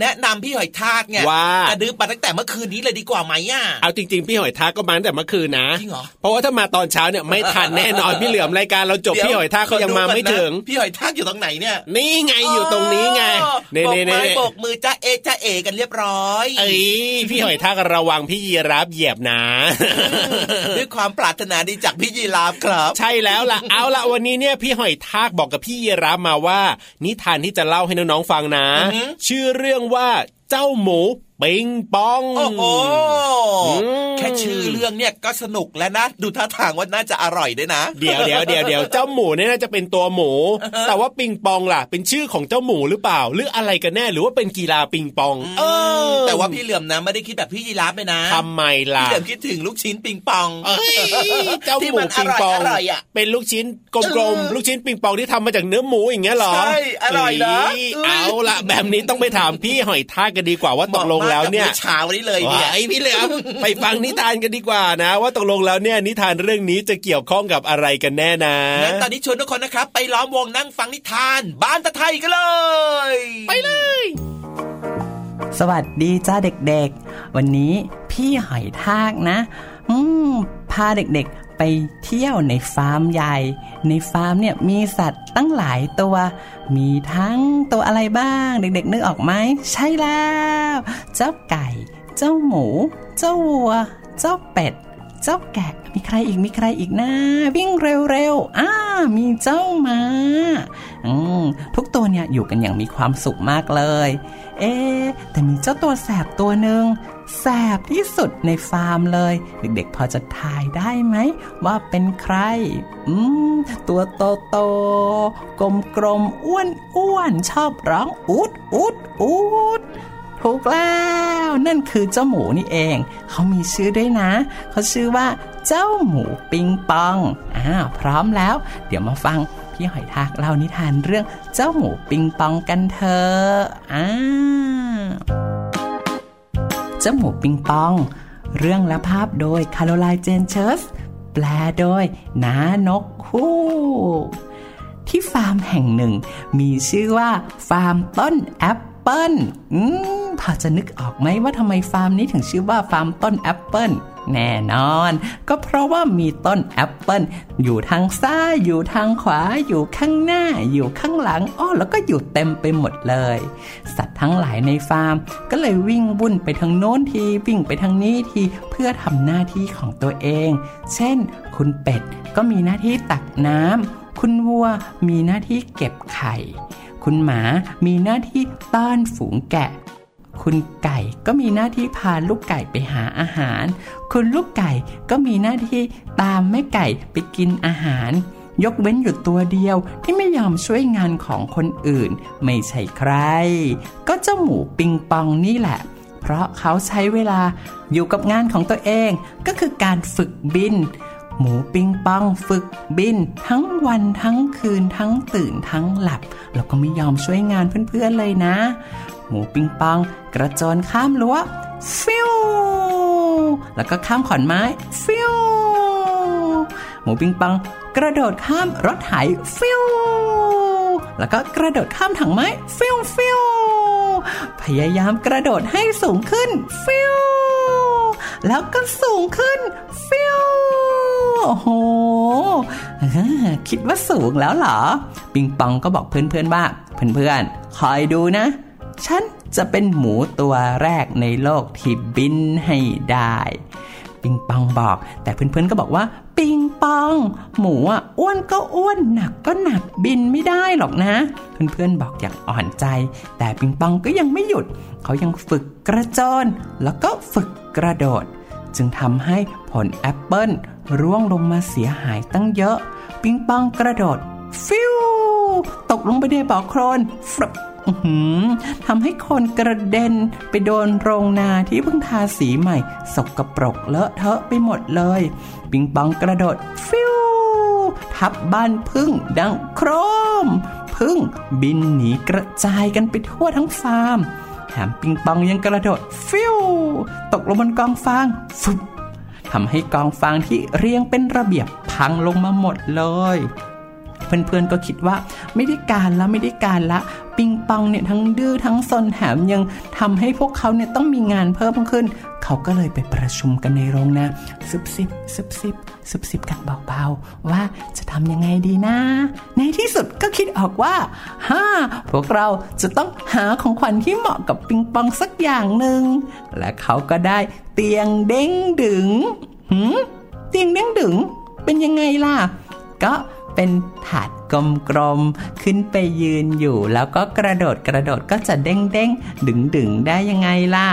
แนะนำพี่หอยทากเนี่ยว่ากระดึบมาตั้งแต่เมื่อคืนนี้เลยดีกว่าไหมอะเอาจริงๆพี่หอยทากก็มาตั้งแต่เมื่อคืนนะจริงเหรอเพราะว่าถ้ามาตอนเช้าเนี่ยไม่ทันแน่นอนพี่เหลือมรายการเราจบเดี๋วพี่หอยทากก็ยังมาไม่ถึงขอดูก่อนนะพี่หอยทากอยู่ตรงไหนเนี่ยนี่ไงอยู่ตรงนี้ไงอ๋อเน่โบกเน่ไม้เน่โบกมือจ้าเอจ้าเอกันเรียบร้อยเอ้ยพี่หอยทากระวังพี่ยีรับเหยียบนะด้วยความปรารถนาดีจากพี่ยีราฟครับ ใช่แล้วล่ะเอาล่ะวันนี้เนี่ยพี่หอยทากบอกกับพี่ยีรับมาว่า นิทานที่จะเล่าให้น้องๆฟังนะอือหือชื่อเรื่องว่าเจ้าหมู ปิงปอง โอ้โหอืมแค่ชื่อเรื่องเนี่ยก็สนุกแล้วนะ ดูท่าทางว่าน่าจะอร่อยด้วยนะ เดี๋ยวเดี๋ยวเดี๋ยวเดี๋ยวเจ้าหมูเนี่ยน่าจะเป็นตัวหมู แต่ว่าปิงปองล่ะ เป็นชื่อของเจ้าหมูหรือเปล่า หรืออะไรกันแน่หรือว่าเป็นกีฬาปิงปอง เออ แต่ว่าพี่เหลื่อมนะไม่ได้คิดแบบพี่ยีราฟเลยนะทำไมล่ะพี่เหลื่อมคิดถึงลูกชิ้นปิงปองเอ้ยเจ้าหที่มูมันอปิงร่อยปองอร่อยอะเป็นลูกชิ้นกลมๆลูกชิ้นปิงปองที่ทำมาจากเนื้อหมูอย่างเงี้ยเหรอใช่อร่อยนะเเอาล่ะแบบนี้ต้องไปถามพี่หอยทากกันดีกว่าว่าตกลงแล้วเนี่ยหมาะกับมื้อเช้านี้เลยเนี่ยไอพี่เหลือมไปฟังนิทานกันดีกว่านะ ว่าตกลงแล้วเนี่ยนิทานเรื่องนี้จะเกี่ยวข้องกับอะไรกันแน่นะงั้นตอนนี้ชวนทุกคนนะครับ ไปล้อมวงนั่งฟังนิทาน บ้านตะไทยกันเลย ไปเลย สวัสดีจ้าเด็กๆ วันนี้พี่หอยทากนะ อืมพาเด็กๆ ไปเที่ยวในฟาร์มใหญ่ ในฟาร์มเนี่ยมีสัตว์ตั้งหลายตัว มีทั้งตัวอะไรบ้าง เด็กๆนึกออกไหมใช่แล้ว เจ้าไก่ เจ้าหมู เจ้าวัว เจ้าเป็ด เจ้าแกะ มีใครอีกมีใครอีกนะวิ่งเร็วๆอ้ามีเจ้ามาอืมทุกตัวเนี่ยอยู่กันอย่างมีความสุขมากเลย เอ๊แต่มีเจ้าตัวแสบตัวหนึ่ง แสบที่สุดในฟาร์มเลย เด็กๆ พอจะทายได้ไหม ว่าเป็นใคร อืม ตัวโตโตกลมกลมๆอ้วนอ้วนๆชอบร้องอูดอูดอูดถูกแล้วนั่นคือเจ้าหมูนี่เอง เขามีชื่อด้วยนะ เขาชื่อว่า เจ้าหมูปิงปองอ่าพร้อมแล้ว เดี๋ยวมาฟังพี่หอยทากเล่านิทานเรื่องเจ้าหมูปิงปองกันเถอะอ่า เจ้าหมูปิงปอง เรื่องและภาพโดยคาโรไลน์เจนเชสแปลโดยน้านกฮูกที่ฟาร์มแห่งหนึ่ง มีชื่อว่าฟาร์มต้นแอปเปิลอืมพอจะนึกออกไหมว่าทำไมฟาร์มนี้ถึงชื่อว่าฟาร์มต้นแอปเปิล แน่นอน ก็เพราะว่ามีต้นแอปเปิลอยู่ทางซ้าย อยู่ทางขวา อยู่ข้างหน้า อยู่ข้างหลังอ้อแล้วก็อยู่เต็มไปหมดเลย สัตว์ทั้งหลายในฟาร์ม ก็เลยวิ่งวุ่นไปทางโน้นทีวิ่งไปทางนี้ทีเพื่อทำหน้าที่ของตัวเอง เช่น คุณเป็ดก็มีหน้าที่ตักน้ำคุณวัวมีหน้าที่เก็บไข่ คุณหมามีหน้าที่ต้อนฝูงแกะ คุณไก่ก็มีหน้าที่พาลูกไก่ไปหาอาหาร คุณลูกไก่ก็มีหน้าที่ตามแม่ไก่ไปกินอาหาร ยกเว้นอยู่ตัวเดียวที่ไม่ยอมช่วยงานของคนอื่น ไม่ใช่ใคร ก็เจ้าหมูปิงปองนี่แหละ เพราะเขาใช้เวลาอยู่กับงานของตัวเองก็คือการฝึกบินหมูปิงปองฝึกบิน ทั้งวันทั้งคืนทั้งตื่นทั้งหลับ แล้วก็ไม่ยอมช่วยงานเพื่อนๆเลยนะ หมูปิ้งปอง กระโจนข้ามรั้วฟิวแล้วก็ข้ามขอนไม้ฟิวหมูปิ้งปอง กระโดดข้ามรถไถฟิวแล้วก็กระโดดข้ามถังไม้ฟิวฟิวพยายามกระโดดให้สูงขึ้นฟิวแล้วก็สูงขึ้นฟิวโอ้โหคิดว่าสูงแล้วเหรอ ปิงปองก็บอกเพื่อนๆว่า เพื่อนๆคอยดูนะ ฉันจะเป็นหมูตัวแรกในโลกที่บินให้ได้ ปิงปองบอก แต่เพื่อนๆก็บอกว่า ปิงปอง หมูอะอ้วนก็อ้วนหนักก็หนักบินไม่ได้หรอกนะ เพื่อนๆบอกอย่างอ่อนใจ แต่ปิงปองก็ยังไม่หยุด เขายังฝึกกระโจนแล้วก็ฝึกกระโดด จึงทำให้ผลแอปเปิลร่วงลงมาเสียหายตั้งเยอะ ปิงปองกระโดด ฟิวตกลงไปในบ่อโคลนฟรับ ทำให้โคลนกระเด็นไปโดนโรงนาที่เพิ่งทาสีใหม่ สกปรกเลอะเทอะไปหมดเลย ปิงปองกระโดด ฟิวทับบ้านผึ้งดังโครม พึ่งบินหนีกระจายกันไปทั่วทั้งฟาร์มแถมปิงปองยังกระโดด ฟิวตกลงบนกองฟางฟุบทำให้กองฟางที่เรียงเป็นระเบียบพังลงมาหมดเลย เพื่อนๆก็คิดว่าไม่ได้การละไม่ได้การละปิงปองเนี่ยทั้งดื้อทั้งซนแถมยังทำให้พวกเขาเนี่ยต้องมีงานเพิ่มขึ้น เขาก็เลยไปประชุมกันในโรงนาซุบซิบซุบซิบซุบซิบกันเบาๆว่าจะทำยังไงดีนะ ในที่สุดก็คิดออกว่าฮ่าพวกเราจะต้องหาของขวัญที่เหมาะกับปิงปองสักอย่างหนึ่งและเขาก็ได้เตียงเด้งดึงหืมเตียงเด้งดึงเป็นยังไงล่ะ ก็เเป็นถาดกลมๆขึ้นไปยืนอยู่ แล้วก็กระโดดกระโดดก็จะเด้งเด้งดึงดึงได้ยังไงล่ะ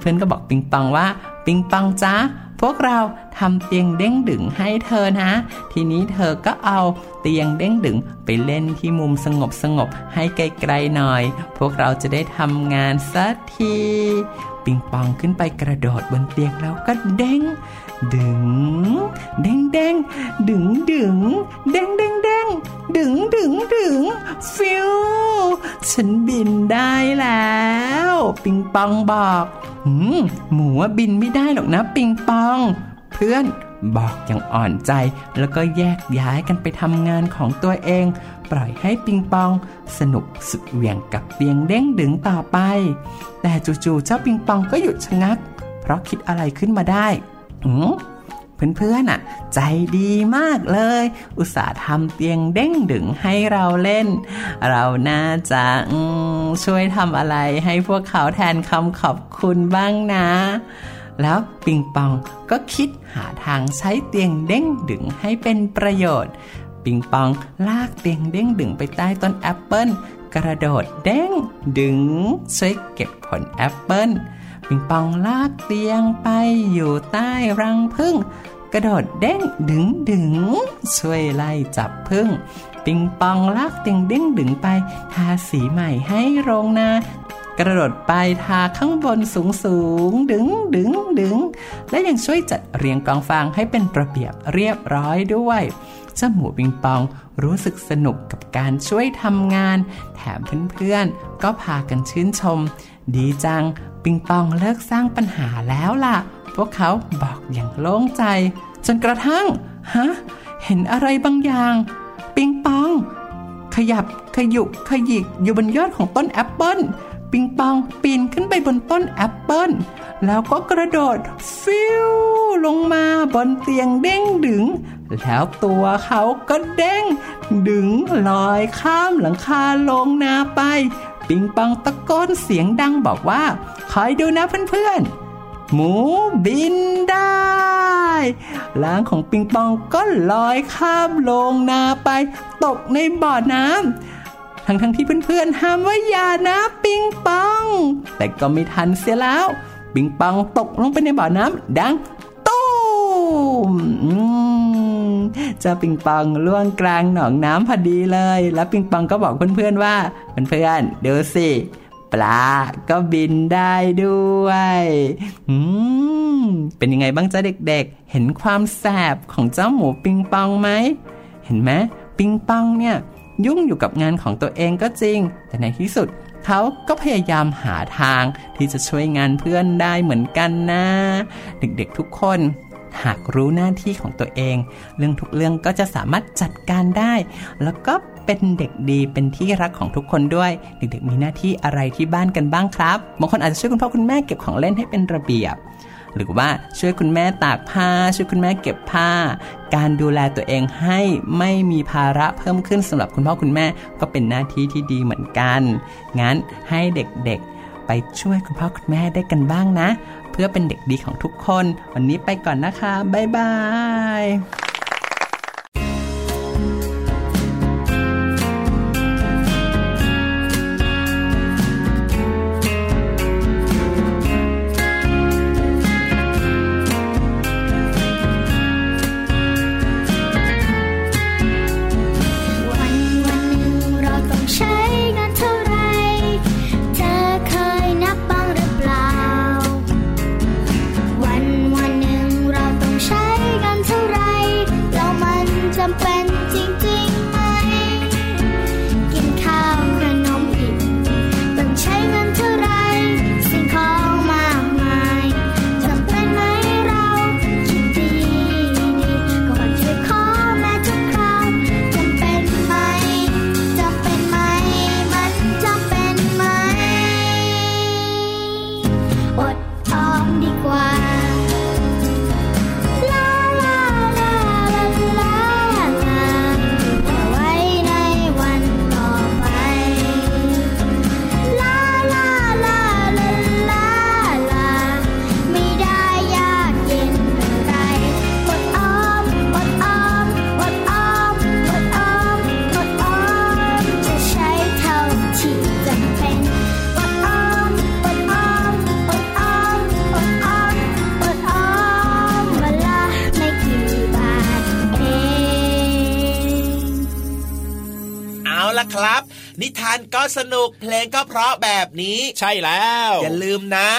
เพื่อนๆก็บอกปิงปองว่า ปิงปองจ้าพวกเราทำเตียงเด้งดึงให้เธอนะ ทีนี้เธอก็เอาเตียงเด้งดึงไปเล่นที่มุมสงบสงบให้ไกลๆหน่อย พวกเราจะได้ทำงานสักที ปิงปองขึ้นไปกระโดดบนเตียงแล้วก็เด้ง ดึงเด้งเด้งดึงดึงเด้งเด้งเด้งดึงดึงดึงฟิวฉันบินได้แล้ว ปิงปองบอกหืมหมูว่าบินไม่ได้หรอกนะปิงปอง เพื่อนบอกอย่างอ่อนใจแล้วก็แยกย้ายกันไปทำงานของตัวเอง ปล่อยให้ปิงปอง สนุกสุดเหวี่ยงกับเตียงเด้งดึงต่อไป แต่จู่ๆเจ้าปิงปองก็หยุดชะงัก เพราะคิดอะไรขึ้นมาได้ เพื่อนๆอะ ใจดีมากเลย อุตส่าห์ทำเตียงเด้งดึงให้เราเล่น เราน่าจะช่วยทำอะไรให้พวกเขาแทนคำขอบคุณบ้างนะ แล้วปิงปองก็คิดหาทางใช้เตียงเด้งดึงให้เป็นประโยชน์ ปิงปองลากเตียงเด้งดึงไปใต้ต้นแอปเปิล กระโดดเด้ง ดึงช่วยเก็บผลแอปเปิ้ลปิงปองลากเตียงไปอยู่ใต้รังผึ้งกระโดดเด้งดึงดึงช่วยไล่จับพึ่ง ปิงปองลากเตียงเด้งดึงไป ทาสีใหม่ให้โรงนากระโดดไปทาข้างบนสูงสูงดึงดึงดึง และยังช่วยจัดเรียงกองฟางให้เป็นระเบียบเรียบร้อยด้วย เจ้าหมูปิงปองรู้สึกสนุกกับการช่วยทำงาน แถมเพื่อนๆ ก็พากันชื่นชม ดีจัง ปิงปองเลิกสร้างปัญหาแล้วล่ะ พวกเขาบอกอย่างโล่งใจ จนกระทั่ง ฮะ เห็นอะไรบางอย่าง ปิงปอง ขยับขยุกขยิกอยู่บนยอดของต้นแอปเปิ้ล ปิงปองปีนขึ้นไปบนต้นแอปเปิลแล้วก็กระโดด ฟิวลงมาบนเตียงเด้งดึง แล้วตัวเขาก็เด้ง ดึงลอยข้ามหลังคาลงนาไป ปิงปองตะโกนเสียงดังบอกว่า คอยดูนะเพื่อนๆ หมูบินได้ล้างของปิงปองก็ลอยข้ามลงนาไป ตกในบ่อน้ำ ทั้งทั้งที่เพื่อนๆห้ามว่าอย่านะปิงปอง แต่ก็ไม่ทันเสียแล้ว ปิงปองตกลงไปในบ่อน้ำดังตู้มอืมเจ้าปิงปองล่วงกลางหนองน้ำพอดีเลย แล้วปิงปองก็บอกเพื่อนๆว่าเพื่อนๆดูสิปลาก็บินได้ด้วย อืม เป็นยังไงบ้างจ้าเด็กๆ เห็นความแสบของเจ้าหมูปิงปองไหม เห็นไหมปิงปองเนี่ย ยุ่งอยู่กับงานของตัวเองก็จริง แต่ในที่สุดเขาก็พยายามหาทางที่จะช่วยงานเพื่อนได้เหมือนกันนะ เด็กๆทุกคนหากรู้หน้าที่ของตัวเอง เรื่องทุกเรื่องก็จะสามารถจัดการได้ แล้วก็เป็นเด็กดีเป็นที่รักของทุกคนด้วย เด็กๆมีหน้าที่อะไรที่บ้านกันบ้างครับบางคนอาจจะช่วยคุณพ่อคุณแม่เก็บของเล่นให้เป็นระเบียบ หรือว่าช่วยคุณแม่ตากผ้า ช่วยคุณแม่เก็บผ้า การดูแลตัวเองให้ไม่มีภาระเพิ่มขึ้นสำหรับคุณพ่อคุณแม่ก็เป็นหน้าที่ที่ดีเหมือนกัน งั้นให้เด็กๆ ไปช่วยคุณพ่อคุณแม่ได้กันบ้างนะ เพื่อเป็นเด็กดีของทุกคน วันนี้ไปก่อนนะคะ บ๊ายบาย สนุกเพลงก็เพราะแบบนี้ ใช่แล้ว อย่าลืมนะ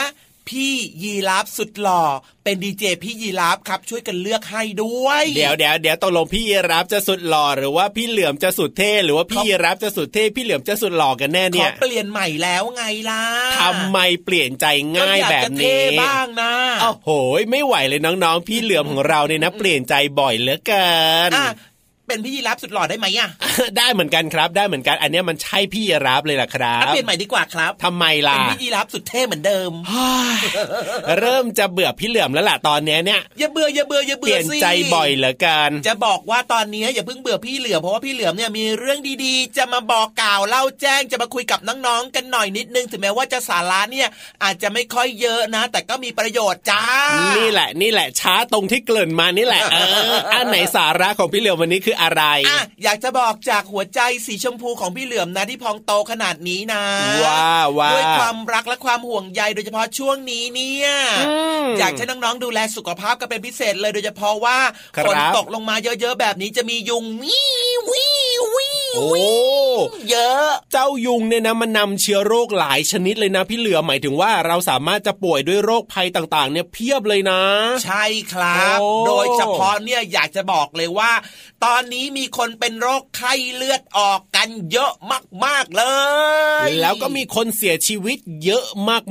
พี่ยีราฟสุดหล่อเป็นดีเจพี่ยีราฟครับช่วยกันเลือกให้ด้วย เดี๋ยวเดี๋ยวเดี๋ยวตกลงพี่ยีรับจะสุดหล่อหรือว่าพี่เหลือมจะสุดเท่หรือว่าพี่ยีรับจะสุดเท่พี่เหลือมจะสุดหล่อกันแน่ขเนี่อยเปลี่ยนใหม่แล้วไงล่ะทำไมเปลี่ยนใจง่ายก็อแบกบจะเท่นี้บ้างนะโอ้โหไม่ไหวเลยน้องๆ พี่เหลือมของเราเนี่ยนะ เปลี่ยนใจบ่อยเหลือเกินอะ เป็นพี่ยีราฟสุดหล่อได้ไหมอะได้เหมือนกันครับได้เหมือนกันอันเนี้ยมันใช่พี่ยีรับเลยล่ะครัอะบเปลี่ยนใหม่ดีกว่าครับทำไมล่ะเป็นพี่ยีราฟสุดเท่เหมือนเดิมเริ่มจะเบื่อพี่เหลือมแล้วล่ะตอนเนี้ยเนี่ยอย่าเบื่ออย่าเบื่ออย่าเปเบื่อลี่ยนสิใจบ่อยเหลือเกินจะบอกว่าตอนนี้อย่าเพิ่งเบื่อพี่เหลือมเพราะว่าพี่เหลือมเนี่ยมีเรื่องดีๆ จะมาบอกกล่าวเล่าแจ้งจะมาคุยกับน้องๆกันหน่อยนิดนึงถึงแม้ว่าจะสาระเนี่ยอาจจะไม่ค่อยเยอะนะ แต่ก็มีประโยชน์จ้านี่แหละนี่แหละช้าตรงที่เกริ่นมานี่แหละเอออันไหนสาระของพี่เหลือมวันนี้คืออะไรอะอยากจะบอกจากหัวใจสีชมพูของพี่เหลือมนะที่พองโตขนาดนี้นะว้าว่าด้วยความรักและความห่วงใยโดยเฉพาะช่วงนี้เนี่ยมอยากให้น้องๆดูแลสุขภาพกันเป็นพิเศษเลยโดยเฉพาะว่าครับฝนตกลงมาเยอะๆแบบนี้จะมียุงวิววิววิวโอ้เยอะ เจ้ายุงเนี่ยนะมันนำเชื้อโรคหลายชนิดเลยนะพี่เหลือมหมายถึงว่าเราสามารถจะป่วยด้วยโรคภัยต่างๆ เนี่ยเพียบเลยนะ ใช่ครับโอ้โดยเฉพาะเนี่ยอยากจะบอกเลยว่า ตอนนี้มีคนเป็นโรคไข้เลือดออกกันเยอะมากๆเลย แล้วก็มีคนเสียชีวิตเยอะ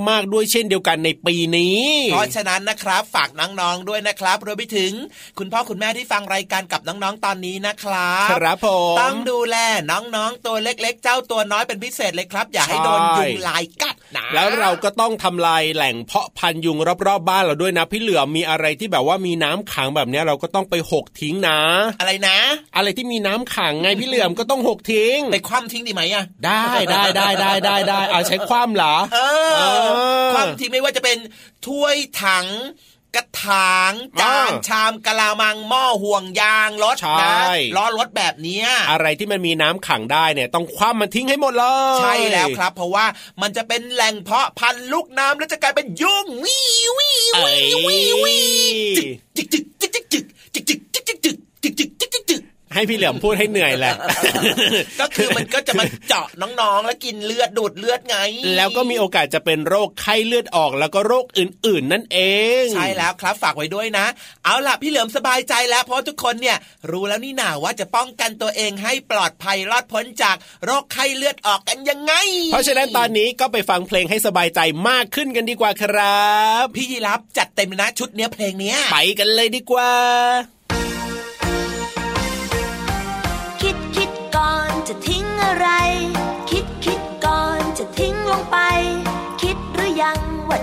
มากๆด้วยเช่นเดียวกันในปีนี้ เพราะฉะนั้นนะครับ ฝากน้องๆด้วยนะครับรวมไปถึงคุณพ่อคุณแม่ที่ฟังรายการกับน้องๆตอนนี้นะครับครับผมต้องดูแลน้องๆตัวเล็กๆ เจ้าตัวน้อยเป็นพิเศษเลยครับ อย่าให้โดนยุงลายกัดนะแล้วเราก็ต้องทำลายแหล่งเพาะพันธุ์ยุงรอบๆบ้านเราด้วยนะพี่เหลือมีอะไรที่แบบว่ามีน้ำขังแบบนี้เราก็ต้องไปหกทิ้งนะ อะไรนะอะไรที่มีน้ำขังไงพี่เหลือมก็ต้องหกทิ้ง ไปคว่ำทิ้งดีไหมอะได้ได้ได้ได้ได้ได้เอาใช้คว่ำเหรอเออคว่ำทิ้งไม่ว่าจะเป็นถ้วยถังกระถางจานชามกะลามังหม้อห่วงยางรถนะล้อรถแบบนี้อะไรที่มันมีน้ำขังได้เนี่ยต้องคว่ำมันทิ้งให้หมดเลยใช่แล้วครับ เพราะว่ามันจะเป็นแหล่งเพาะพันธุ์ลูกน้ำแล้วจะกลายเป็นยุ่งวิววิววิววิจิกจิกจิกจิกจิกจิกจิกจิกจิกจิกจิกจิกจิกจิกจิก ให้พี่เหลือมพูดให้เหนื่อยแหละ ก็คือมันก็จะมาเจาะน้องๆ แล้วกินเลือดดูดเลือดไง แล้วก็มีโอกาสจะเป็นโรคไข้เลือดออกแล้วก็โรคอื่นๆ นั่นเอง ใช่แล้วครับฝากไว้ด้วยนะ เอาล่ะพี่เหลือมสบายใจแล้วเพราะทุกคนเนี่ย รู้แล้วนี่นาว่าจะป้องกันตัวเองให้ปลอดภัยรอดพ้นจากโรคไข้เลือดออกกันยังไง เพราะฉะนั้นตอนนี้ก็ไปฟังเพลงให้สบายใจมากขึ้นกันดีกว่าครับ พี่ยีรับจัดเต็มนะชุดเนี้ยเพลงเนี้ยไปกันเลยดีกว่า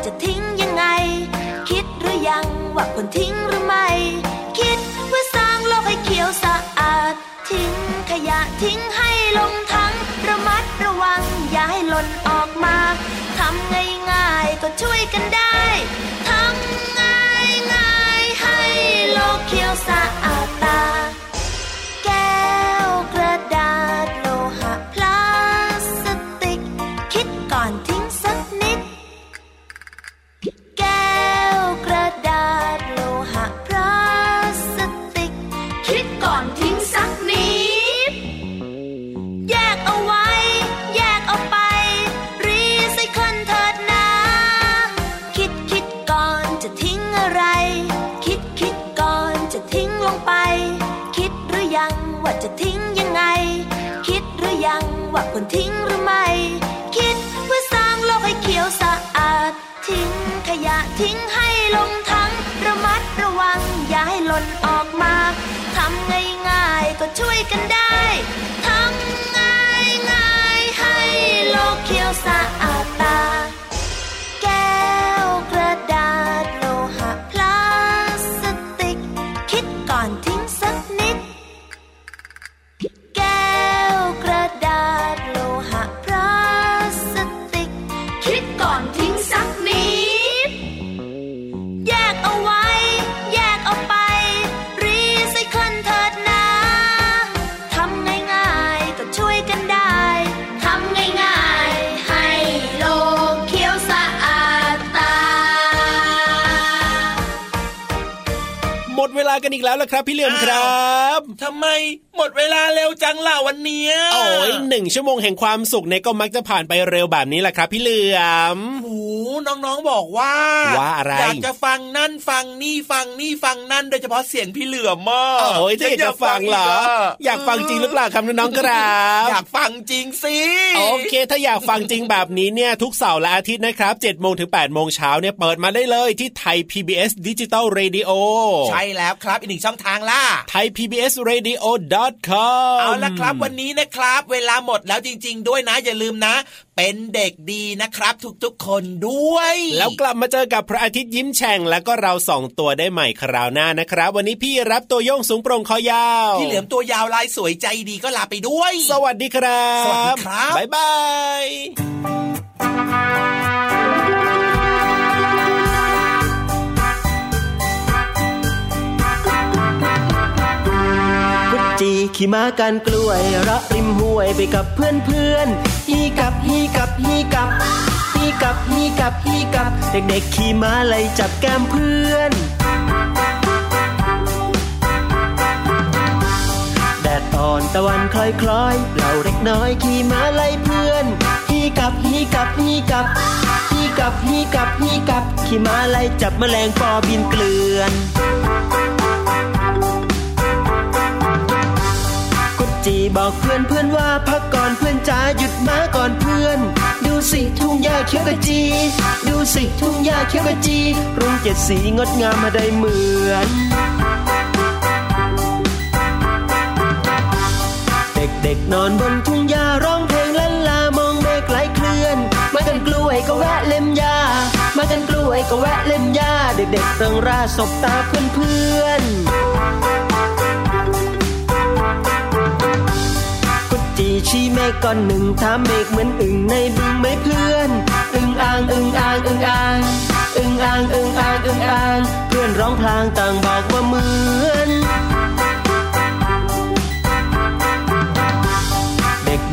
จะทิ้งยังไง คิดหรือยังว่าควรทิ้งหรือไม่ คิดเพื่อสร้างโลกให้เขียวสะอาด ทิ้งขยะทิ้งให้ลงถังระมัดระวังอย่าให้หล่นออกมาทำง่ายง่ายก็ช่วยกันได้ทำง่ายง่ายให้โลกเขียวสะอาดตา จะทิ้งยังไง คิดหรือยังว่าควรทิ้งหรือไม่ คิดเพื่อสร้างโลกให้เขียวสะอาด ทิ้งขยะทิ้งให้ลงทั้งระมัดระวังอย่าให้หล่นออกมาทำง่ายๆก็ช่วยกันได้ทำง่ายง่ายให้โลกเขียวสะอาด กันอีกแล้วล่ะครับ พี่เหลือมครับทำไม หมดเวลาเร็วจังล่ะวันนี้โอ้ยหนึ่งชั่วโมงแห่งความสุขในก็มักจะผ่านไปเร็วแบบนี้แหละครับ พี่เหลือมโอ้น้องๆบอกว่าว่าอะไรอยากจะฟังนั่นฟังนี่ฟังนี่ฟังนั่นโดยเฉพาะเสียงพี่เหลือมมากโอ้ยจะอยากฟังเหรอ อยากฟังจริงหรือเปล่าครับน้องๆครับอยากฟังจริงสิโอเค ถ้าอยากฟังจริงแบบนี้เนี่ยทุกเสาร์และอาทิตย์นะครับ7จ็ดโมงถึง8ปดโมงเช้าเนี่ยเปิดมาได้เลยที่ไทย PBS Digital Radioใช่แล้วครับอีกหนึ่งช่องทางล่ะไทย PBS Radio com เอาละครับวันนี้นะครับ เวลาหมดแล้วจริง ๆ ด้วยนะอย่าลืมนะ เป็นเด็กดีนะครับ ทุกๆคนด้วย แล้วกลับมาเจอกับพระอาทิตย์ยิ้มแฉ่งแล้วก็เราสองตัวได้ใหม่คราวหน้านะครับ วันนี้พี่รับตัวโยงสูงโปร่งคอยาวพี่เหลือมตัวยาวลายสวยใจดีก็ลาไปด้วย สวัสดีครับ สวัสดีครับบ๊ายบายีขี่ม้ากันกล้วยระริมห้วยไปกับเพื่อนเพื่อนฮีกับฮีกับฮีกับฮีกับฮีกับฮีกับ เด็กๆขี่ม้าไล่จับแก้มเพื่อนแดดอ่อนตะวันคล้อยคล้อยเราเด็กน้อยขี่ม้าไล่เพื่อนฮีกับฮีกับฮีกับฮีกับฮีกับฮีกับขี่ม้าไล่จับแมลงปอบินเกลื่อน จีบอกเพื่อนเพื่อนว่าพักก่อนเพื่อนจ๋าหยุดมาก่อนเพื่อน ดูสิทุ่งหญ้าเขียวกะจี ดูสิทุ่งหญ้าเขียวกะจี รุ้งเจ็ดสีงดงามมาได้เหมือนเเด็กๆนอนบนทุ่งหญ้าร้องเพลงลันลามองเมฆไหลเคลื่อน มากันกล้วยก็แวะเล่มหญ้ามากันกล้วยก็แวะเล่มหญ้าเด็กๆเริงราสบตาเพื่อนๆ ชี้เมฆก้อนหนึ่งถามเมฆเหมือนอึ่งในบึงไหมเพื่อน อึ่งอ่างอึ่งอ่างอึ่งอ่างอึ่งอ่างอึ่งอ่างอึ่งอ่างเพื่อนร้องพลางต่างบอกว่าเหมือน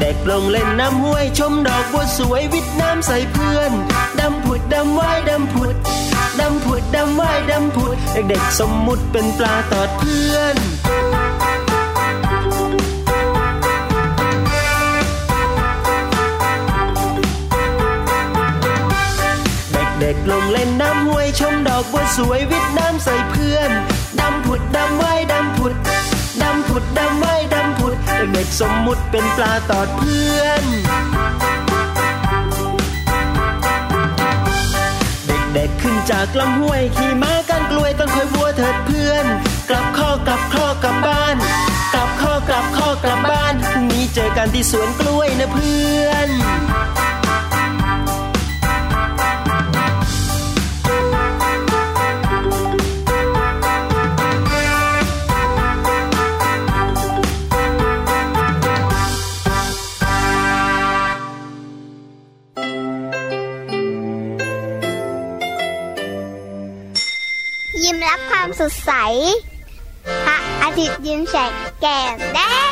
เด็กๆลงเล่นน้ำห้วยชมดอกบัวสวยวิทน้ำใส่เพื่อนดำผุดดำว่ายดำผุดดำผุดดำว่ายดำผุด เด็กๆสมมุติเป็นปลาตอดเพื่อน ด็กๆลงเล่นน้ำห้วยชมดอกบัวสวยวิทน้ำใส่เพื่อนดำผุดดำว่ายดำผุดดำผุดดำว่ายดำผุดเด็กๆสมมุติเป็นปลาตอดเพื่อนเด็กๆขึ้นจากลำห้วยขี่ม้ากันกล้วยต้นคอยบัวเถิดเพื่อน กลับข้อกลับข้อกลับบ้าน กลับข้อกลับข้อกลับบ้านพรุ่งนี้เจอกันที่สวนกล้วยนะเพื่อน สดใส พระอาทิตย์ยิ้มแฉกแก้มแดงแดง